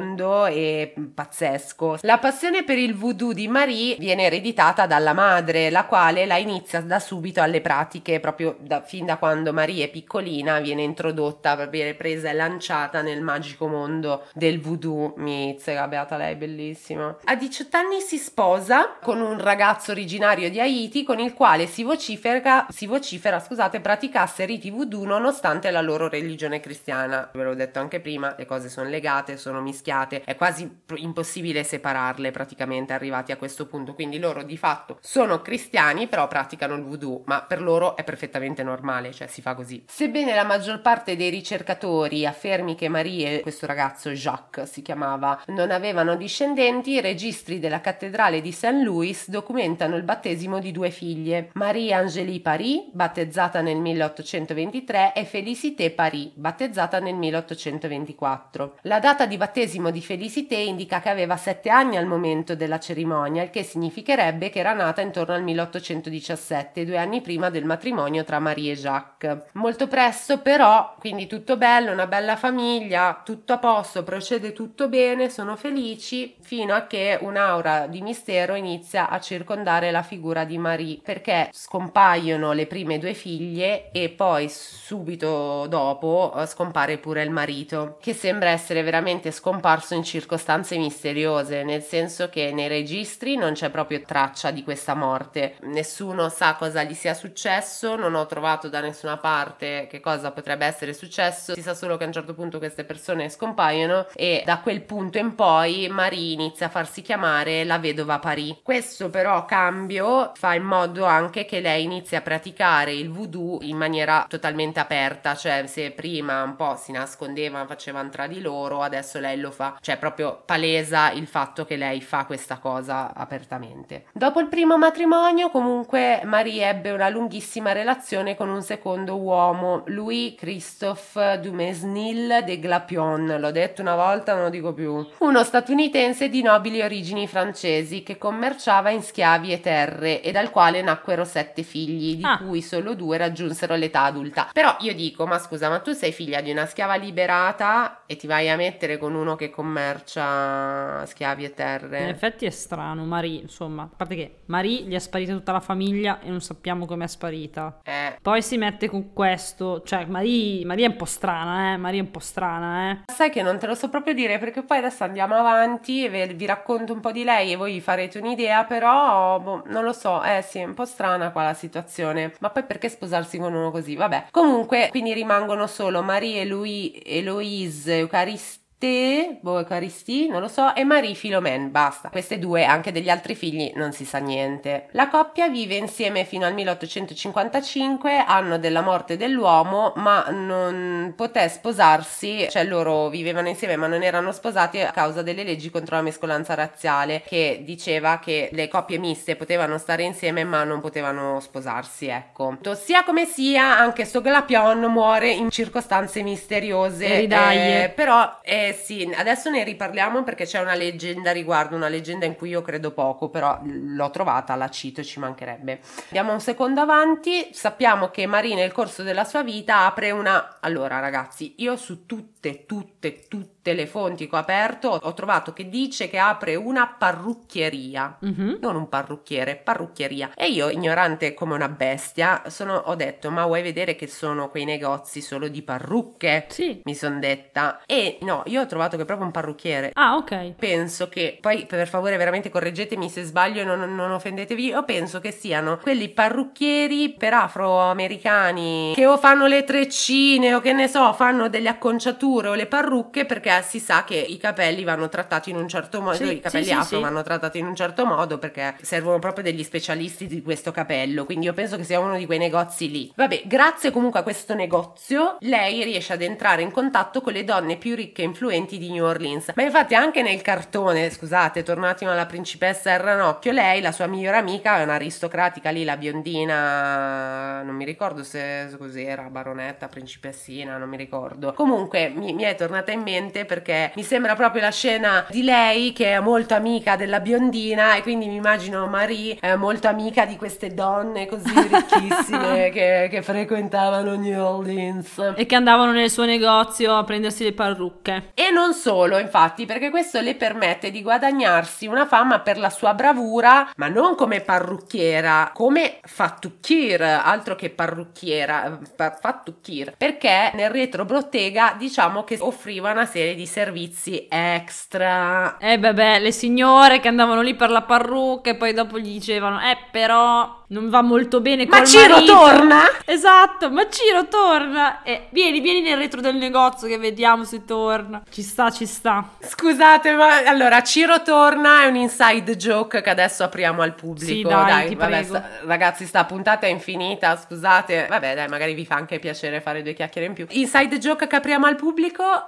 e pazzesco. La passione per il voodoo di Marie viene ereditata dalla madre, la quale la inizia da subito alle pratiche, proprio da, fin da quando Marie è piccolina viene introdotta, viene presa e lanciata nel magico mondo del voodoo. Mizzica, beata lei, bellissima. A 18 anni si sposa con un ragazzo originario di Haiti con il quale si vocifera, si vocifera scusate, praticasse riti voodoo nonostante la loro religione cristiana. Ve l'ho detto anche prima, le cose sono legate, sono mischiate, è quasi impossibile separarle praticamente arrivati a questo punto. Quindi loro di fatto sono cristiani, però praticano il voodoo, ma per loro è perfettamente normale, cioè si fa così. Sebbene la maggior parte dei ricercatori affermi che Marie, questo ragazzo Jacques si chiamava, non avevano discendenti, i registri della cattedrale di St. Louis documentano il battesimo di due figlie, Marie Angélie Paris, battezzata nel 1823, e Félicité Paris, battezzata nel 1824. La data di battesimo di Félicité indica che aveva 7 anni al momento della cerimonia, il che significherebbe che era nata intorno al 1817, due anni prima del matrimonio tra Marie e Jacques. Molto presto però, quindi tutto bello, una bella famiglia, tutto a posto, procede tutto bene, sono felici, fino a che un'aura di mistero inizia a circondare la figura di Marie, perché scompaiono le prime due figlie e poi subito dopo eh, scompare pure il marito, che sembra essere veramente scomparso scomparso in circostanze misteriose, nel senso che nei registri non c'è proprio traccia di questa morte, nessuno sa cosa gli sia successo, non ho trovato da nessuna parte che cosa potrebbe essere successo, si sa solo che a un certo punto queste persone scompaiono e da quel punto in poi Marie inizia a farsi chiamare la vedova Paris. Questo però cambio fa in modo anche che lei inizi a praticare il voodoo in maniera totalmente aperta, cioè se prima un po' si nascondevano, facevano tra di loro, adesso lei lo fa, cioè proprio palesa il fatto che lei fa questa cosa apertamente. Dopo il primo matrimonio comunque Marie ebbe una lunghissima relazione con un secondo uomo, Louis Christophe Dumesnil de Glapion, l'ho detto una volta, non lo dico più, uno statunitense di nobili origini francesi che commerciava in schiavi e terre e dal quale nacquero sette figli, di ah. cui solo due raggiunsero l'età adulta. Però io dico, ma scusa, ma tu sei figlia di una schiava liberata e ti vai a mettere con uno che commercia schiavi e terre? In effetti è strano, Marie, insomma, a parte che Marie gli è sparita tutta la famiglia e non sappiamo come è sparita. Eh. Poi si mette con questo, cioè Marie, Marie è un po' strana, eh, Marie è un po' strana, eh. Sai che non te lo so proprio dire perché poi adesso andiamo avanti e vi racconto un po' di lei e voi farete un'idea, però boh, non lo so, eh sì, è un po' strana qua la situazione. Ma poi perché sposarsi con uno così? Vabbè. Comunque, quindi rimangono solo Marie e Louis, Eloise Eucaristi Te, boh, Eucaristi, non lo so, e Marie Philomène, basta. Queste due, anche degli altri figli, non si sa niente. La coppia vive insieme fino al 1855, anno della morte dell'uomo, ma non poté sposarsi, cioè loro vivevano insieme ma non erano sposati a causa delle leggi contro la mescolanza razziale, che diceva che le coppie miste potevano stare insieme ma non potevano sposarsi, ecco. Sia come sia, anche Soglapion muore in circostanze misteriose, eh, però... Eh, sì, adesso ne riparliamo perché c'è una leggenda riguardo, una leggenda in cui io credo poco, però l'ho trovata, la cito e ci mancherebbe. Andiamo un secondo avanti, sappiamo che Marie nel corso della sua vita apre una... Allora ragazzi, io su tutte, tutte, tutte tutte le fonti che ho aperto ho trovato che dice che apre una parrucchieria, mm-hmm. non un parrucchiere, parrucchieria. E io, ignorante come una bestia, sono, ho detto, ma vuoi vedere che sono quei negozi solo di parrucche? Sì. Mi sono detta. E no, io ho trovato che è proprio un parrucchiere. Ah, ok. Penso che, poi per favore veramente correggetemi se sbaglio e non, non offendetevi, io penso che siano quelli parrucchieri per afroamericani che o fanno le treccine o che ne so, fanno delle acconciature o le parrucche perché si sa che i capelli vanno trattati in un certo modo, sì, i capelli sì, afro sì, vanno trattati in un certo modo perché servono proprio degli specialisti di questo capello, quindi io penso che sia uno di quei negozi lì. Vabbè, grazie comunque a questo negozio lei riesce ad entrare in contatto con le donne più ricche e influenti di New Orleans. Ma infatti anche nel cartone, scusate, tornati alla principessa e Ranocchio, lei, la sua migliore amica, è un'aristocratica lì, la biondina, non mi ricordo se cos'era, baronetta, principessina, non mi ricordo. Comunque mi, mi è tornata in mente perché mi sembra proprio la scena di lei che è molto amica della biondina e quindi mi immagino Marie è molto amica di queste donne così ricchissime che, che frequentavano New Orleans e che andavano nel suo negozio a prendersi le parrucche. E non solo, infatti, perché questo le permette di guadagnarsi una fama per la sua bravura, ma non come parrucchiera, come fattucchir, altro che parrucchiera, fattucchir, perché nel retro bottega diciamo che offriva una serie di servizi extra. Eh beh, le signore che andavano lì per la parrucca e poi dopo gli dicevano, eh però non va molto bene ma Ciro marito. torna? Esatto, ma Ciro torna. Eh, vieni, vieni nel retro del negozio che vediamo se torna. Ci sta, ci sta. Scusate, ma allora Ciro torna è un inside joke che adesso apriamo al pubblico. Sì, dai, dai vabbè, sta, ragazzi, sta puntata è infinita, scusate. Vabbè, dai, magari vi fa anche piacere fare due chiacchiere in più. Inside joke che apriamo al pubblico,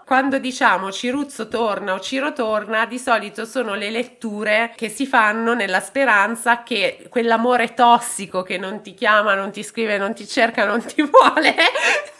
quando diciamo Ciruzzo torna o Ciro torna, di solito sono le letture che si fanno nella speranza che quell'amore tossico che non ti chiama, non ti scrive, non ti cerca, non ti vuole.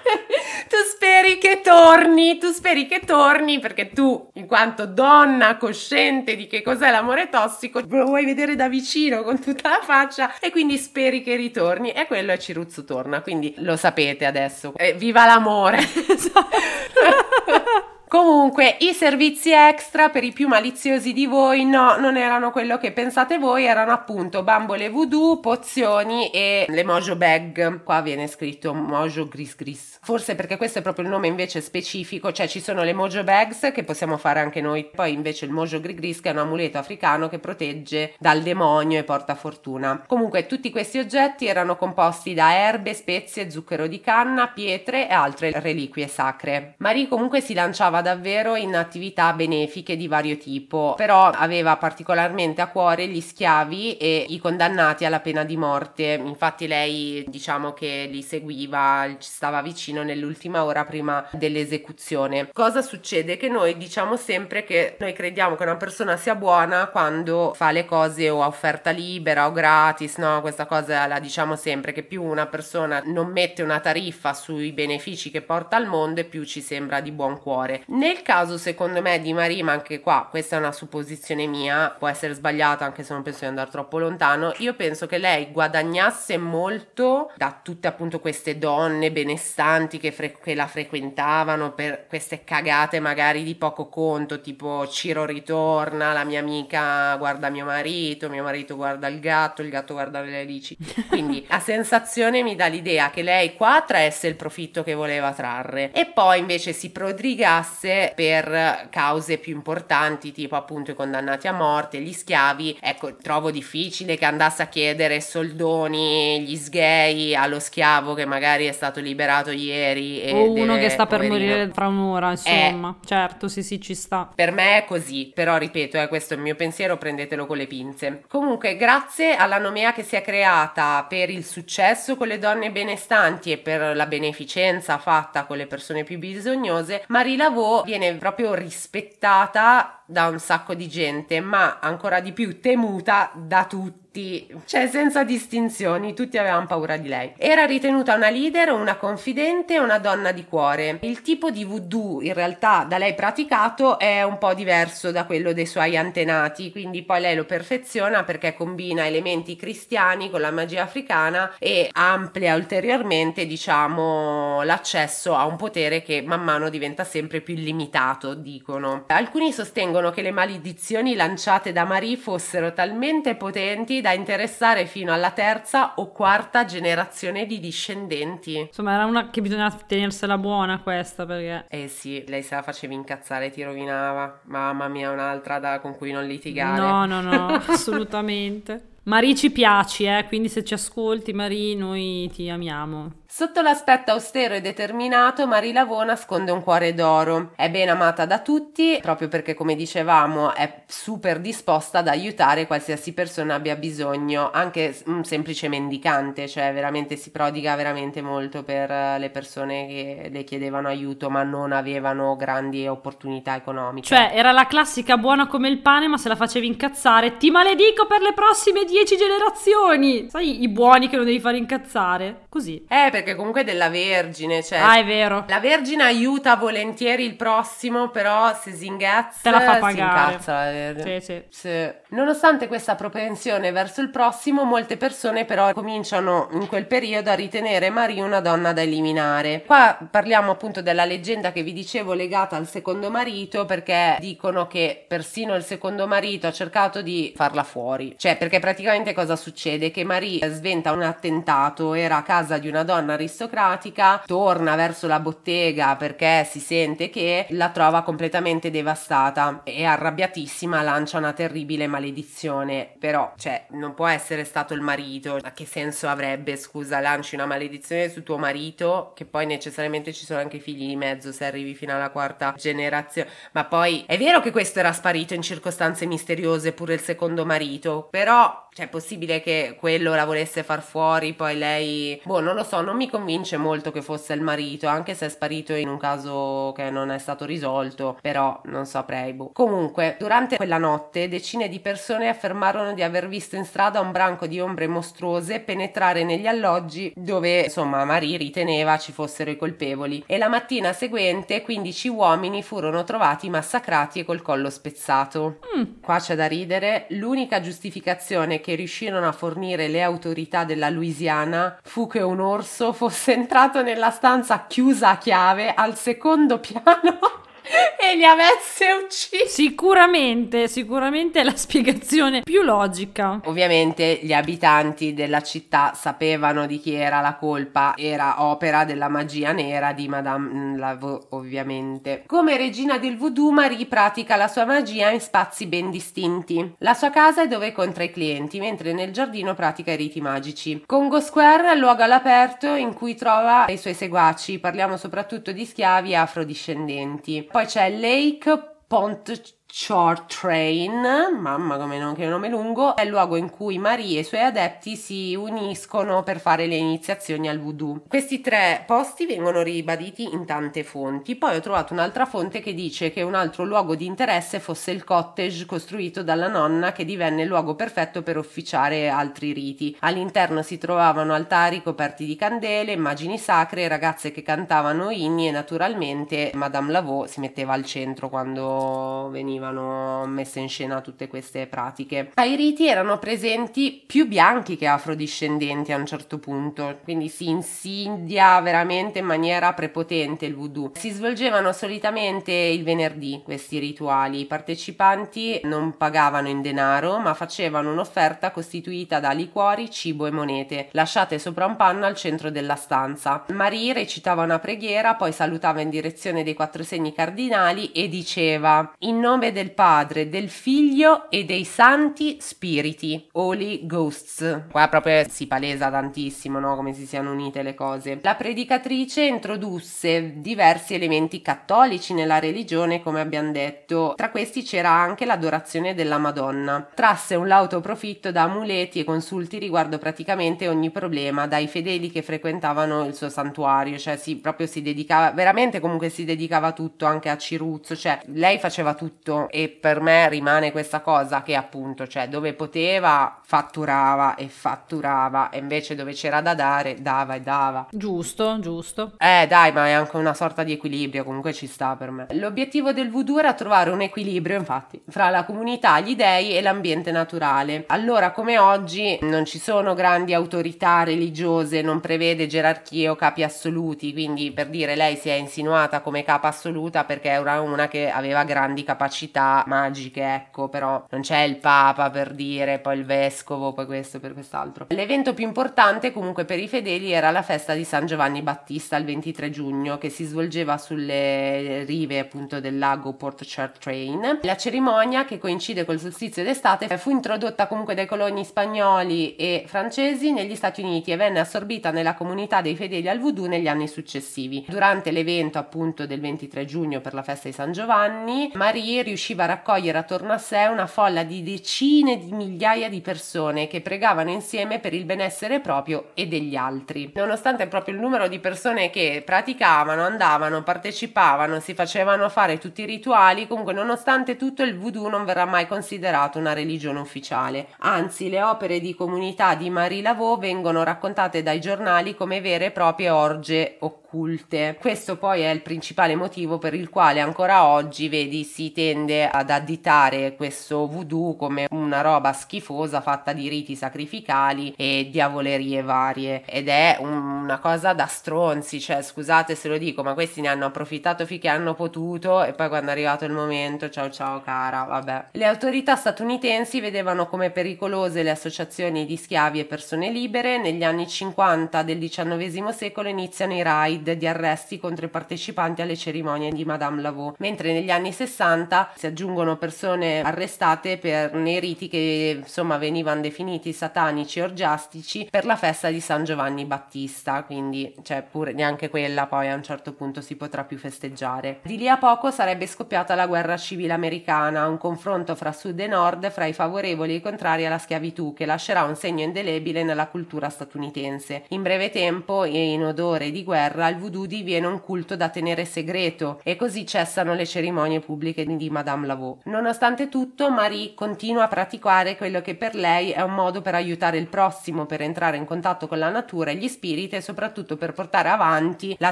tu speri che torni, tu speri che torni perché tu, in quanto donna cosciente di che cos'è l'amore tossico, lo vuoi vedere da vicino con tutta la faccia e quindi speri che ritorni. E quello è Ciruzzo torna, quindi lo sapete adesso. Eh, viva l'amore! Comunque, i servizi extra per i più maliziosi di voi, no, non erano quello che pensate voi, erano appunto bambole voodoo, pozioni e le mojo bag. Qua viene scritto mojo gris gris. Forse perché questo è proprio il nome invece specifico, cioè ci sono le mojo bags che possiamo fare anche noi, poi invece il mojo gris gris che è un amuleto africano che protegge dal demonio e porta fortuna. Comunque, tutti questi oggetti erano composti da erbe, spezie, zucchero di canna, pietre e altre reliquie sacre. Marie comunque si lanciava impegnava davvero in attività benefiche di vario tipo, però aveva particolarmente a cuore gli schiavi e i condannati alla pena di morte. Infatti lei diciamo che li seguiva, ci stava vicino nell'ultima ora prima dell'esecuzione. Cosa succede? Che noi diciamo sempre che noi crediamo che una persona sia buona quando fa le cose o a offerta libera o gratis, no? Questa cosa la diciamo sempre che più una persona non mette una tariffa sui benefici che porta al mondo e più ci sembra di buon cuore. Nel caso, secondo me, di Marie, ma anche qua, questa è una supposizione mia, può essere sbagliata anche se non penso di andare troppo lontano, io penso che lei guadagnasse molto da tutte appunto queste donne benestanti che, fre- che la frequentavano per queste cagate magari di poco conto, tipo Ciro ritorna, la mia amica guarda mio marito, mio marito guarda il gatto, il gatto guarda le alici. Quindi la sensazione mi dà l'idea che lei qua traesse il profitto che voleva trarre e poi invece si prodrigasse tasse per cause più importanti, tipo appunto i condannati a morte, gli schiavi. Ecco, trovo difficile che andasse a chiedere soldoni, gli sgay allo schiavo che magari è stato liberato ieri. o uno che sta poverino. per morire fra un'ora, insomma. Eh, certo, sì, sì, ci sta. Per me è così, però ripeto, eh, questo è il mio pensiero, prendetelo con le pinze. Comunque, grazie alla nomea che si è creata per il successo con le donne benestanti e per la beneficenza fatta con le persone più bisognose, Marie Viene proprio rispettata da un sacco di gente, ma ancora di più temuta da tutti tutti, cioè senza distinzioni, tutti avevano paura di lei. Era ritenuta una leader, una confidente una donna di cuore. Il tipo di voodoo in realtà da lei praticato è un po' diverso da quello dei suoi antenati, quindi poi lei lo perfeziona perché combina elementi cristiani con la magia africana e amplia ulteriormente, diciamo, l'accesso a un potere che man mano diventa sempre più limitato, dicono. Alcuni sostengono che le maledizioni lanciate da Marie fossero talmente potenti da interessare fino alla terza o quarta generazione di discendenti. Insomma, era una che bisognava tenersela buona questa perché... Eh sì, lei se la faceva incazzare ti rovinava. Mamma mia, un'altra da, con cui non litigare. No, no, no, assolutamente. Marie ci piaci, eh, quindi se ci ascolti Marie noi ti amiamo. Sotto l'aspetto austero e determinato, Marie Lavò nasconde un cuore d'oro. È ben amata da tutti, proprio perché, come dicevamo, è super disposta ad aiutare qualsiasi persona abbia bisogno, anche un semplice mendicante, cioè veramente si prodiga veramente molto per le persone che le chiedevano aiuto ma non avevano grandi opportunità economiche. Cioè, era la classica buona come il pane, ma se la facevi incazzare, ti maledico per le prossime dieci generazioni! Sai, i buoni che non devi fare incazzare? Così. Eh, perché comunque della Vergine, cioè... Ah, è vero. La Vergine aiuta volentieri il prossimo, però se si ingazza... Te la fa pagare. Si incazza la Vergine. Sì, sì. sì. Nonostante questa propensione verso il prossimo, molte persone però cominciano in quel periodo a ritenere Marie una donna da eliminare. Qua parliamo appunto della leggenda che vi dicevo legata al secondo marito, perché dicono che persino il secondo marito ha cercato di farla fuori. Cioè, perché praticamente cosa succede? Che Marie sventa un attentato, era a casa di una donna aristocratica, torna verso la bottega perché si sente che la trova completamente devastata e arrabbiatissima lancia una terribile maledizione. Però, cioè, non può essere stato il marito. Ma che senso avrebbe, scusa, lanci una maledizione su tuo marito, che poi necessariamente ci sono anche figli di mezzo se arrivi fino alla quarta generazione. Ma poi è vero che questo era sparito in circostanze misteriose, pure il secondo marito, però cioè, è possibile che quello la volesse far fuori, poi lei, boh, non lo so, non mi convince molto che fosse il marito, anche se è sparito in un caso che non è stato risolto, però non saprei. Boh. Comunque, durante quella notte, decine di persone affermarono di aver visto in strada un branco di ombre mostruose penetrare negli alloggi dove, insomma, Marie riteneva ci fossero i colpevoli. E la mattina seguente, 15 uomini furono trovati massacrati e col collo spezzato. Mm. Qua c'è da ridere. L'unica giustificazione che riuscirono a fornire le autorità della Louisiana fu che un orso fosse entrato nella stanza chiusa a chiave al secondo piano e li avesse uccisi. Sicuramente, sicuramente è la spiegazione più logica. Ovviamente gli abitanti della città sapevano di chi era la colpa, era opera della magia nera di Madame Lavaux, ovviamente. Come regina del voodoo, Marie pratica la sua magia in spazi ben distinti. La sua casa è dove incontra i clienti, mentre nel giardino pratica i riti magici. Congo Square è il luogo all'aperto in cui trova i suoi seguaci, parliamo soprattutto di schiavi afrodiscendenti. Poi c'è Lake Pont Short Train, mamma come non, che nome lungo, è il luogo in cui Marie e i suoi adepti si uniscono per fare le iniziazioni al voodoo. Questi tre posti vengono ribaditi in tante fonti, poi ho trovato un'altra fonte che dice che un altro luogo di interesse fosse il cottage costruito dalla nonna che divenne il luogo perfetto per officiare altri riti. All'interno si trovavano altari coperti di candele, immagini sacre, ragazze che cantavano inni e naturalmente Madame Lavaux si metteva al centro quando veniva venivano messe in scena tutte queste pratiche. Ai riti erano presenti più bianchi che afrodiscendenti a un certo punto, quindi si insidia veramente in maniera prepotente il voodoo. Si svolgevano solitamente il venerdì questi rituali, i partecipanti non pagavano in denaro ma facevano un'offerta costituita da liquori, cibo e monete, lasciate sopra un panno al centro della stanza. Marie recitava una preghiera, poi salutava in direzione dei quattro segni cardinali e diceva in nome nome del Padre, del Figlio e dei Santi Spiriti, Holy Ghosts. Qua proprio si palesa tantissimo, no? Come si siano unite le cose. La predicatrice introdusse diversi elementi cattolici nella religione, come abbiamo detto. Tra questi c'era anche l'adorazione della Madonna. Trasse un lauto profitto da amuleti e consulti riguardo praticamente ogni problema dai fedeli che frequentavano il suo santuario, cioè si proprio si dedicava veramente comunque si dedicava tutto anche a Ciruzzo, cioè lei faceva tutto e per me rimane questa cosa che appunto, cioè dove poteva fatturava e fatturava e invece dove c'era da dare dava e dava. Giusto, giusto. Eh dai, ma è anche una sorta di equilibrio, comunque ci sta per me. L'obiettivo del voodoo era trovare un equilibrio, infatti, fra la comunità, gli dei e l'ambiente naturale. Allora, come oggi non ci sono grandi autorità religiose, non prevede gerarchie o capi assoluti, quindi per dire lei si è insinuata come capa assoluta perché era una che aveva grandi capacità capacità magiche, ecco, però non c'è il Papa per dire, poi il Vescovo, poi questo per quest'altro. L'evento più importante comunque per i fedeli era la festa di San Giovanni Battista il 23 giugno che si svolgeva sulle rive appunto del lago Port Chartrain. La cerimonia che coincide col solstizio d'estate fu introdotta comunque dai coloni spagnoli e francesi negli Stati Uniti e venne assorbita nella comunità dei fedeli al voodoo negli anni successivi. Durante l'evento appunto del 23 giugno per la festa di San Giovanni, Marie riusciva a raccogliere attorno a sé una folla di decine di migliaia di persone che pregavano insieme per il benessere proprio e degli altri. Nonostante proprio il numero di persone che praticavano, andavano, partecipavano, si facevano fare tutti i rituali, comunque nonostante tutto il voodoo non verrà mai considerato una religione ufficiale. Anzi, le opere di comunità di Marie Laveau vengono raccontate dai giornali come vere e proprie orge occulte. Questo poi è il principale motivo per il quale ancora oggi, vedi, si tende tende ad additare questo voodoo come una roba schifosa fatta di riti sacrificali e diavolerie varie ed è una cosa da stronzi, cioè scusate se lo dico, ma questi ne hanno approfittato finché hanno potuto e poi quando è arrivato il momento, ciao ciao cara, vabbè. Le autorità statunitensi vedevano come pericolose le associazioni di schiavi e persone libere, negli anni 50 del XIX secolo iniziano i raid di arresti contro i partecipanti alle cerimonie di Madame Lavaux, mentre negli anni 60 si aggiungono persone arrestate per nei riti che insomma venivano definiti satanici orgiastici per la festa di San Giovanni Battista, quindi cioè pure neanche quella poi a un certo punto si potrà più festeggiare. Di lì a poco sarebbe scoppiata la guerra civile americana, un confronto fra sud e nord, fra i favorevoli e i contrari alla schiavitù che lascerà un segno indelebile nella cultura statunitense. In breve tempo e in odore di guerra il voodoo diviene un culto da tenere segreto e così cessano le cerimonie pubbliche di Madame Madame Lavaux. Nonostante tutto, Marie continua a praticare quello che per lei è un modo per aiutare il prossimo, per entrare in contatto con la natura e gli spiriti e soprattutto per portare avanti la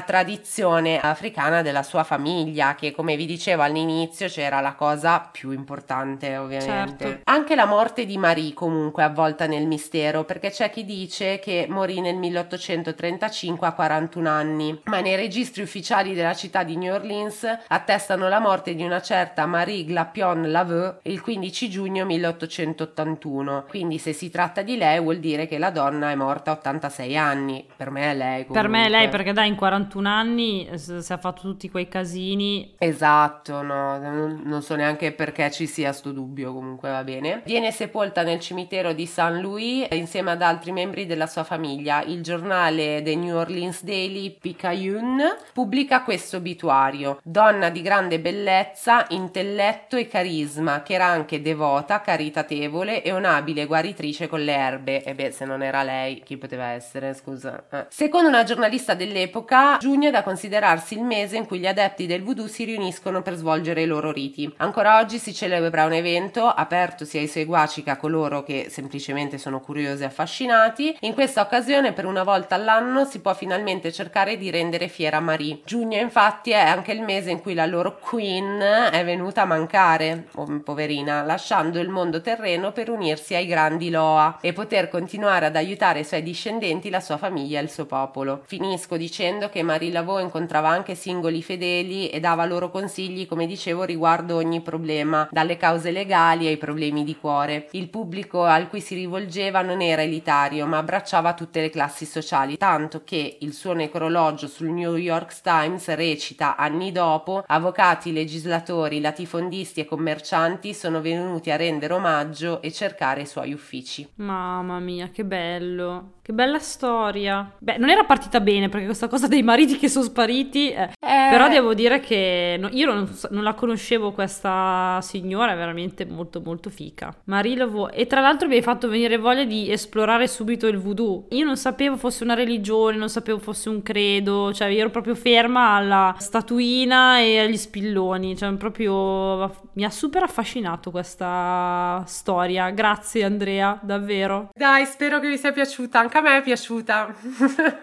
tradizione africana della sua famiglia, che come vi dicevo all'inizio c'era la cosa più importante ovviamente. Certo. Anche la morte di Marie comunque è avvolta nel mistero, perché c'è chi dice che morì nel 1835 a 41 anni ma nei registri ufficiali della città di New Orleans attestano la morte di una certa Marie Glapion Laveux il 15 giugno 1881. Quindi se si tratta di lei vuol dire che la donna è morta a 86 anni. Per me è lei. Comunque. Per me è lei perché dai in 41 anni si è fatto tutti quei casini. Esatto, no, non so neanche perché ci sia sto dubbio, comunque va bene. Viene sepolta nel cimitero di St. Louis insieme ad altri membri della sua famiglia. Il giornale The New Orleans Daily Picayune pubblica questo obituario. Donna di grande bellezza, intelletto e carisma, che era anche devota, caritatevole e un'abile guaritrice con le erbe. E beh, se non era lei, chi poteva essere, scusa. Eh. Secondo una giornalista dell'epoca, giugno è da considerarsi il mese in cui gli adepti del voodoo si riuniscono per svolgere i loro riti. Ancora oggi si celebra un evento aperto sia ai seguaci che a coloro che semplicemente sono curiosi e affascinati. In questa occasione, per una volta all'anno, si può finalmente cercare di rendere fiera Marie. Giugno, infatti, è anche il mese in cui la loro queen è venuta a mancare, poverina, lasciando il mondo terreno per unirsi ai grandi Loa e poter continuare ad aiutare i suoi discendenti, la sua famiglia e il suo popolo. Finisco dicendo che Marie Laveau incontrava anche singoli fedeli e dava loro consigli, come dicevo, riguardo ogni problema, dalle cause legali ai problemi di cuore. Il pubblico al cui si rivolgeva non era elitario, ma abbracciava tutte le classi sociali, tanto che il suo necrologio sul New York Times recita anni dopo avvocati, legislatori, latifondisti e commercianti sono venuti a rendere omaggio e cercare i suoi uffici. Mamma mia, che bello. Che bella storia. Beh, non era partita bene perché questa cosa dei mariti che sono spariti. Eh. Eh. Però devo dire che no, io non, non, la conoscevo questa signora, è veramente molto molto fica. Marie Laveau. E tra l'altro mi hai fatto venire voglia di esplorare subito il voodoo. Io non sapevo fosse una religione, non sapevo fosse un credo, cioè io ero proprio ferma alla statuina e agli spilloni. Cioè proprio mi ha super affascinato questa storia. Grazie Andrea, davvero. Dai, spero che vi sia piaciuta anche a me è piaciuta.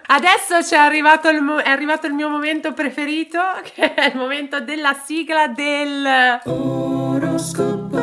Adesso c'è arrivato il mo- è arrivato il mio momento preferito, che è il momento della sigla del oroscopo.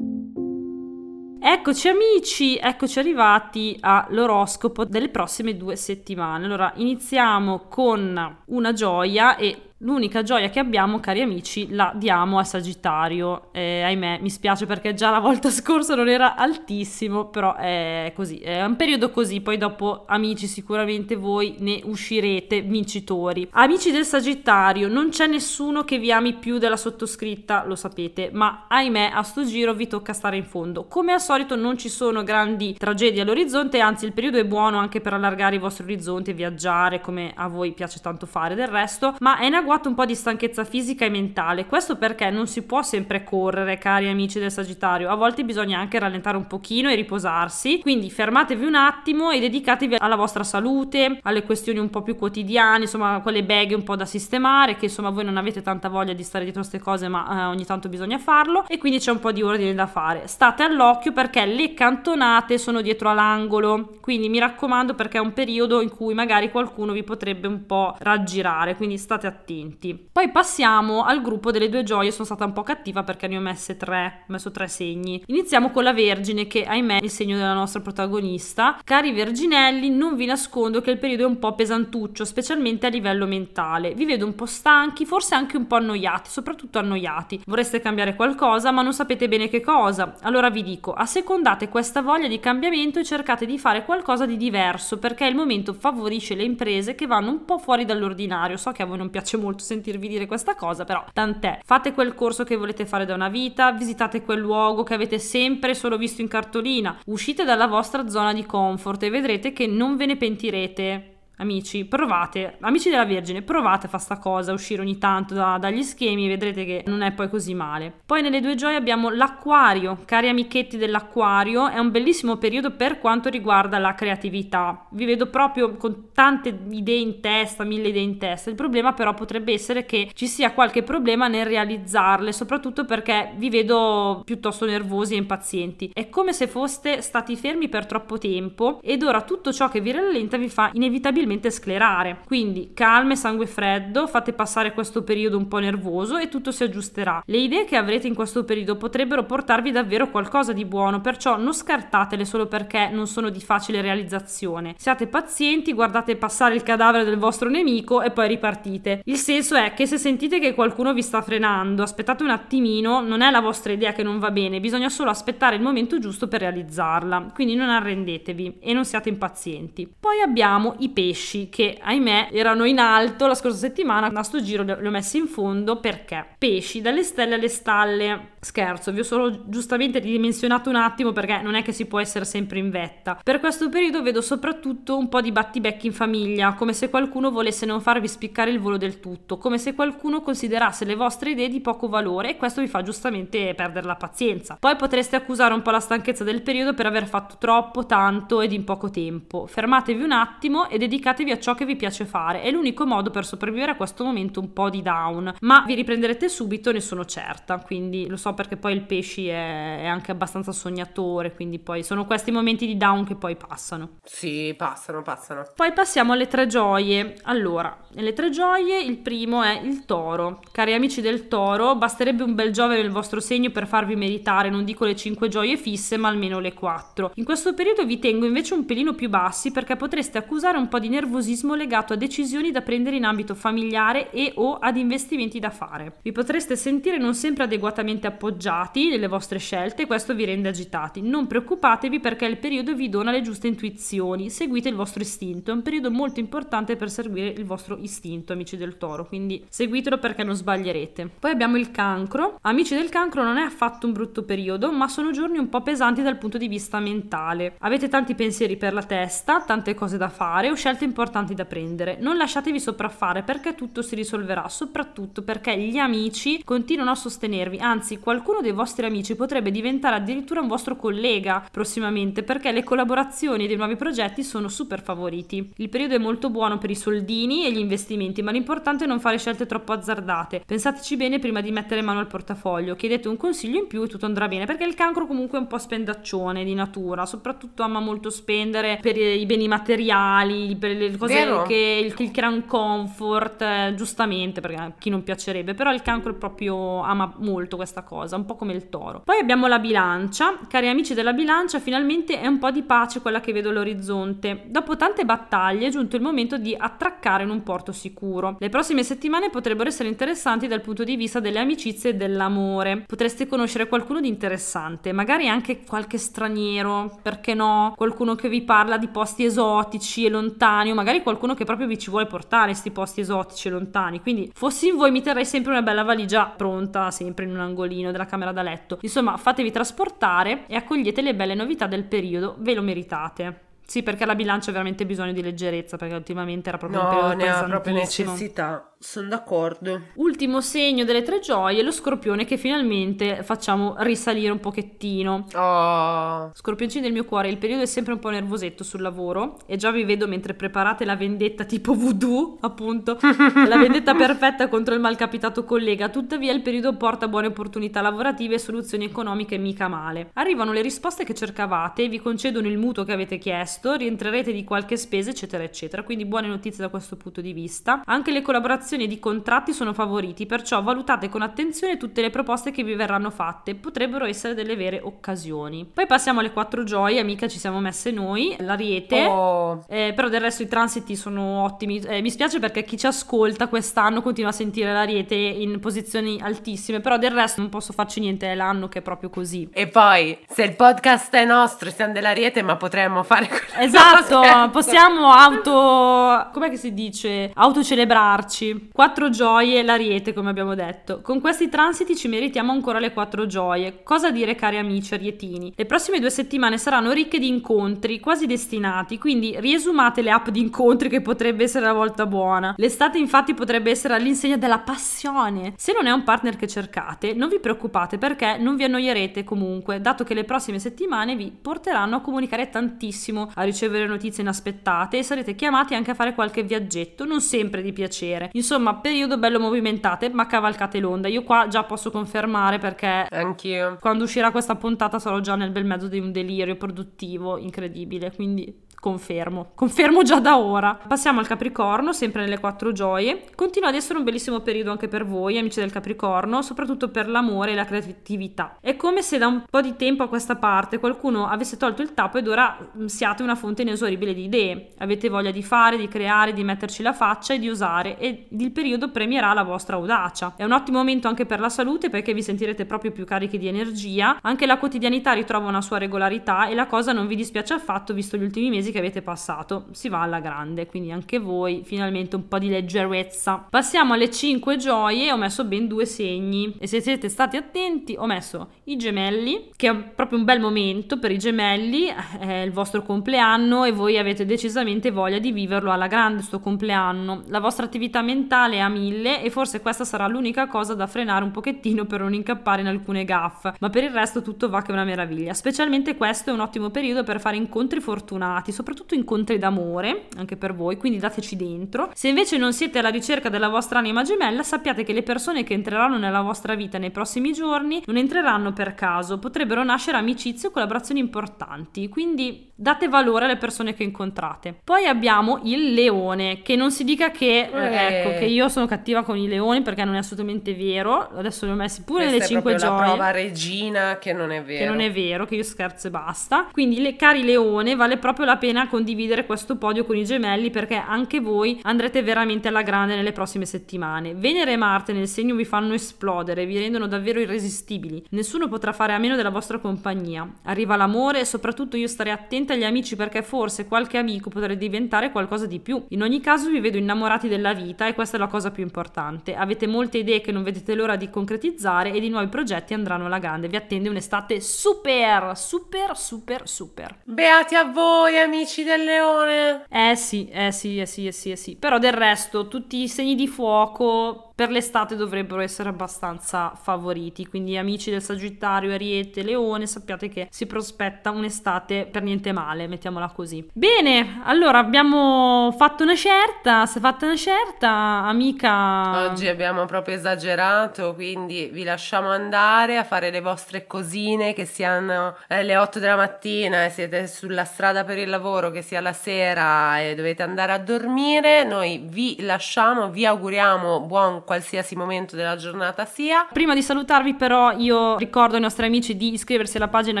Eccoci amici, eccoci arrivati all'oroscopo delle prossime due settimane. Allora, iniziamo con una gioia e L'unica gioia che abbiamo, cari amici, la diamo a Sagittario. Eh, ahimè, mi spiace perché già la volta scorsa non era altissimo, però è così. È un periodo così. Poi dopo, amici, sicuramente voi ne uscirete vincitori. Amici del Sagittario, non c'è nessuno che vi ami più della sottoscritta, lo sapete, ma ahimè, a sto giro vi tocca stare in fondo. Come al solito, non ci sono grandi tragedie all'orizzonte, anzi, il periodo è buono anche per allargare i vostri orizzonti, viaggiare come a voi piace tanto fare del resto, ma è una agguato un po' di stanchezza fisica e mentale. Questo perché non si può sempre correre, cari amici del Sagittario. A volte bisogna anche rallentare un pochino e riposarsi. Quindi fermatevi un attimo e dedicatevi alla vostra salute, alle questioni un po' più quotidiane, insomma, quelle beghe un po' da sistemare, che insomma voi non avete tanta voglia di stare dietro queste cose, ma eh, ogni tanto bisogna farlo. E quindi c'è un po' di ordine da fare. State all'occhio perché le cantonate sono dietro all'angolo. Quindi mi raccomando perché è un periodo in cui magari qualcuno vi potrebbe un po' raggirare, quindi state attenti momenti. Poi passiamo al gruppo delle due gioie, sono stata un po' cattiva perché ne ho messe tre, ho messo tre segni. Iniziamo con la Vergine che ahimè è il segno della nostra protagonista. Cari Verginelli, non vi nascondo che il periodo è un po' pesantuccio, specialmente a livello mentale. Vi vedo un po' stanchi, forse anche un po' annoiati, soprattutto annoiati. Vorreste cambiare qualcosa, ma non sapete bene che cosa. Allora vi dico, assecondate questa voglia di cambiamento e cercate di fare qualcosa di diverso, perché il momento favorisce le imprese che vanno un po' fuori dall'ordinario. So che a voi non piace molto sentirvi dire questa cosa, però tant'è. Fate quel corso che volete fare da una vita, visitate quel luogo che avete sempre solo visto in cartolina, uscite dalla vostra zona di comfort e vedrete che non ve ne pentirete. Amici, provate, amici della Vergine, provate a fare sta cosa, uscire ogni tanto da, dagli schemi vedrete che non è poi così male. Poi nelle due gioie abbiamo l'acquario, cari amichetti dell'acquario, è un bellissimo periodo per quanto riguarda la creatività. Vi vedo proprio con tante idee in testa, mille idee in testa. Il problema però potrebbe essere che ci sia qualche problema nel realizzarle, soprattutto perché vi vedo piuttosto nervosi e impazienti. È come se foste stati fermi per troppo tempo ed ora tutto ciò che vi rallenta vi fa inevitabilmente probabilmente sclerare. Quindi calme, sangue freddo, fate passare questo periodo un po' nervoso e tutto si aggiusterà. Le idee che avrete in questo periodo potrebbero portarvi davvero qualcosa di buono, perciò non scartatele solo perché non sono di facile realizzazione. Siate pazienti, guardate passare il cadavere del vostro nemico e poi ripartite. Il senso è che se sentite che qualcuno vi sta frenando, aspettate un attimino, non è la vostra idea che non va bene, bisogna solo aspettare il momento giusto per realizzarla. Quindi non arrendetevi e non siate impazienti. Poi abbiamo i pesci che ahimè erano in alto la scorsa settimana, a sto giro li ho messi in fondo perché pesci dalle stelle alle stalle. Scherzo, vi ho solo giustamente ridimensionato un attimo perché non è che si può essere sempre in vetta. Per questo periodo vedo soprattutto un po' di battibecchi in famiglia, come se qualcuno volesse non farvi spiccare il volo del tutto, come se qualcuno considerasse le vostre idee di poco valore e questo vi fa giustamente perdere la pazienza. Poi potreste accusare un po' la stanchezza del periodo per aver fatto troppo, tanto ed in poco tempo. Fermatevi un attimo e dedicatevi a ciò che vi piace fare, è l'unico modo per sopravvivere a questo momento un po' di down, ma vi riprenderete subito, ne sono certa, quindi lo so perché poi il pesci è, è, anche abbastanza sognatore, quindi poi sono questi momenti di down che poi passano. Sì, passano, passano. Poi passiamo alle tre gioie. Allora, nelle tre gioie il primo è il toro. Cari amici del toro, basterebbe un bel giove nel vostro segno per farvi meritare, non dico le cinque gioie fisse, ma almeno le quattro. In questo periodo vi tengo invece un pelino più bassi perché potreste accusare un po' di nervosismo legato a decisioni da prendere in ambito familiare e o ad investimenti da fare. Vi potreste sentire non sempre adeguatamente appoggiati appoggiati nelle vostre scelte e questo vi rende agitati. Non preoccupatevi perché il periodo vi dona le giuste intuizioni, seguite il vostro istinto, è un periodo molto importante per seguire il vostro istinto, amici del toro, quindi seguitelo perché non sbaglierete. Poi abbiamo il cancro. Amici del cancro non è affatto un brutto periodo, ma sono giorni un po' pesanti dal punto di vista mentale. Avete tanti pensieri per la testa, tante cose da fare o scelte importanti da prendere. Non lasciatevi sopraffare perché tutto si risolverà, soprattutto perché gli amici continuano a sostenervi, anzi qualcuno dei vostri amici potrebbe diventare addirittura un vostro collega prossimamente perché le collaborazioni dei nuovi progetti sono super favoriti. Il periodo è molto buono per i soldini e gli investimenti, ma l'importante è non fare scelte troppo azzardate. Pensateci bene prima di mettere mano al portafoglio, chiedete un consiglio in più e tutto andrà bene, perché il cancro comunque è un po' spendaccione di natura, soprattutto ama molto spendere per i beni materiali, per le cose Vero? che il, il gran comfort, eh, giustamente, perché a chi non piacerebbe, però il cancro proprio ama molto questa cosa cosa, un po' come il toro. Poi abbiamo la bilancia, cari amici della bilancia, finalmente è un po' di pace quella che vedo all'orizzonte. Dopo tante battaglie è giunto il momento di attraccare in un porto sicuro. Le prossime settimane potrebbero essere interessanti dal punto di vista delle amicizie e dell'amore. Potreste conoscere qualcuno di interessante, magari anche qualche straniero, perché no? Qualcuno che vi parla di posti esotici e lontani, o magari qualcuno che proprio vi ci vuole portare questi posti esotici e lontani. Quindi, fossi in voi, mi terrei sempre una bella valigia pronta, sempre in un angolino della camera da letto. Insomma, fatevi trasportare e accogliete le belle novità del periodo, ve lo meritate. Sì, perché la bilancia ha veramente bisogno di leggerezza, perché ultimamente era proprio no, un periodo ne ha proprio necessità. Sono d'accordo. Ultimo segno delle tre gioie, lo scorpione che finalmente facciamo risalire un pochettino. Oh. Scorpioncini del mio cuore, il periodo è sempre un po' nervosetto sul lavoro e già vi vedo mentre preparate la vendetta tipo voodoo, appunto, la vendetta perfetta contro il malcapitato collega. Tuttavia il periodo porta buone opportunità lavorative e soluzioni economiche mica male. Arrivano le risposte che cercavate, vi concedono il mutuo che avete chiesto, rientrerete di qualche spesa, eccetera, eccetera. Quindi buone notizie da questo punto di vista. Anche le collaborazioni negoziazioni di contratti sono favoriti, perciò valutate con attenzione tutte le proposte che vi verranno fatte, potrebbero essere delle vere occasioni. Poi passiamo alle quattro gioie, amica ci siamo messe noi, l'ariete, oh. eh, però del resto i transiti sono ottimi, eh, mi spiace perché chi ci ascolta quest'anno continua a sentire l'ariete in posizioni altissime, però del resto non posso farci niente, è l'anno che è proprio così. E poi, se il podcast è nostro, siamo dell'ariete, ma potremmo fare Esatto, possiamo auto... com'è che si dice? Autocelebrarci. Quattro gioie, l'ariete, come abbiamo detto. Con questi transiti ci meritiamo ancora le quattro gioie. Cosa dire, cari amici arietini? Le prossime due settimane saranno ricche di incontri, quasi destinati, quindi riesumate le app di incontri che potrebbe essere la volta buona. L'estate infatti potrebbe essere all'insegna della passione. Se non è un partner che cercate, non vi preoccupate perché non vi annoierete comunque, dato che le prossime settimane vi porteranno a comunicare tantissimo, a ricevere notizie inaspettate e sarete chiamati anche a fare qualche viaggetto, non sempre di piacere. Insomma, Insomma, periodo bello movimentate, ma cavalcate l'onda. Io qua già posso confermare perché anch'io. Quando uscirà questa puntata sarò già nel bel mezzo di un delirio produttivo incredibile, quindi Confermo, confermo già da ora. Passiamo al Capricorno, sempre nelle quattro gioie. Continua ad essere un bellissimo periodo anche per voi, amici del Capricorno, soprattutto per l'amore e la creatività. È come se da un po' di tempo a questa parte qualcuno avesse tolto il tappo ed ora mm, siate una fonte inesauribile di idee. Avete voglia di fare, di creare, di metterci la faccia e di usare e il periodo premierà la vostra audacia. È un ottimo momento anche per la salute perché vi sentirete proprio più carichi di energia, anche la quotidianità ritrova una sua regolarità e la cosa non vi dispiace affatto visto gli ultimi mesi che avete passato. Si va alla grande, quindi anche voi finalmente un po' di leggerezza. Passiamo alle 5 gioie, ho messo ben due segni e se siete stati attenti ho messo i gemelli, che è proprio un bel momento per i gemelli, è il vostro compleanno e voi avete decisamente voglia di viverlo alla grande sto compleanno. La vostra attività mentale è a mille e forse questa sarà l'unica cosa da frenare un pochettino per non incappare in alcune gaffe, ma per il resto tutto va che una meraviglia. Specialmente questo è un ottimo periodo per fare incontri fortunati, soprattutto incontri d'amore, anche per voi, quindi dateci dentro. Se invece non siete alla ricerca della vostra anima gemella, sappiate che le persone che entreranno nella vostra vita nei prossimi giorni non entreranno per caso, potrebbero nascere amicizie o collaborazioni importanti, quindi date valore alle persone che incontrate. Poi abbiamo il leone, che non si dica che, eh. ecco, che io sono cattiva con i leoni perché non è assolutamente vero, adesso li ho messi pure Questa nelle 5 gioie. gioie. la prova regina che non è vero. Che non è vero, che io scherzo e basta. Quindi, le, cari leone, vale proprio la pena condividere questo podio con i gemelli perché anche voi andrete veramente alla grande nelle prossime settimane. Venere e Marte nel segno vi fanno esplodere, vi rendono davvero irresistibili. Nessuno potrà fare a meno della vostra compagnia. Arriva l'amore e soprattutto io starei attenta agli amici perché forse qualche amico potrebbe diventare qualcosa di più. In ogni caso vi vedo innamorati della vita e questa è la cosa più importante. Avete molte idee che non vedete l'ora di concretizzare e di nuovi progetti andranno alla grande. Vi attende un'estate super, super, super, super. Beati a voi, amici del leone! Eh sì, eh sì, eh sì, eh sì, eh sì. Però del resto, tutti i segni di fuoco per l'estate dovrebbero essere abbastanza favoriti. Quindi, amici del Sagittario, Ariete, Leone, sappiate che si prospetta un'estate per niente male, mettiamola così. Bene, allora abbiamo fatto una scelta. Si è fatta una scelta, amica. Oggi abbiamo proprio esagerato, quindi vi lasciamo andare a fare le vostre cosine, che siano eh, le 8 della mattina e siete sulla strada per il lavoro, che sia la sera e dovete andare a dormire. Noi vi lasciamo, vi auguriamo buon qualsiasi momento della giornata sia. Prima di salutarvi però io ricordo ai nostri amici di iscriversi alla pagina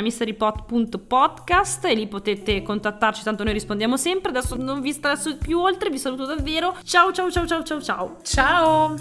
mysterypot.podcast e lì potete contattarci, tanto noi rispondiamo sempre. Adesso non vi stresso più oltre, vi saluto davvero. Ciao ciao ciao ciao ciao ciao. Ciao!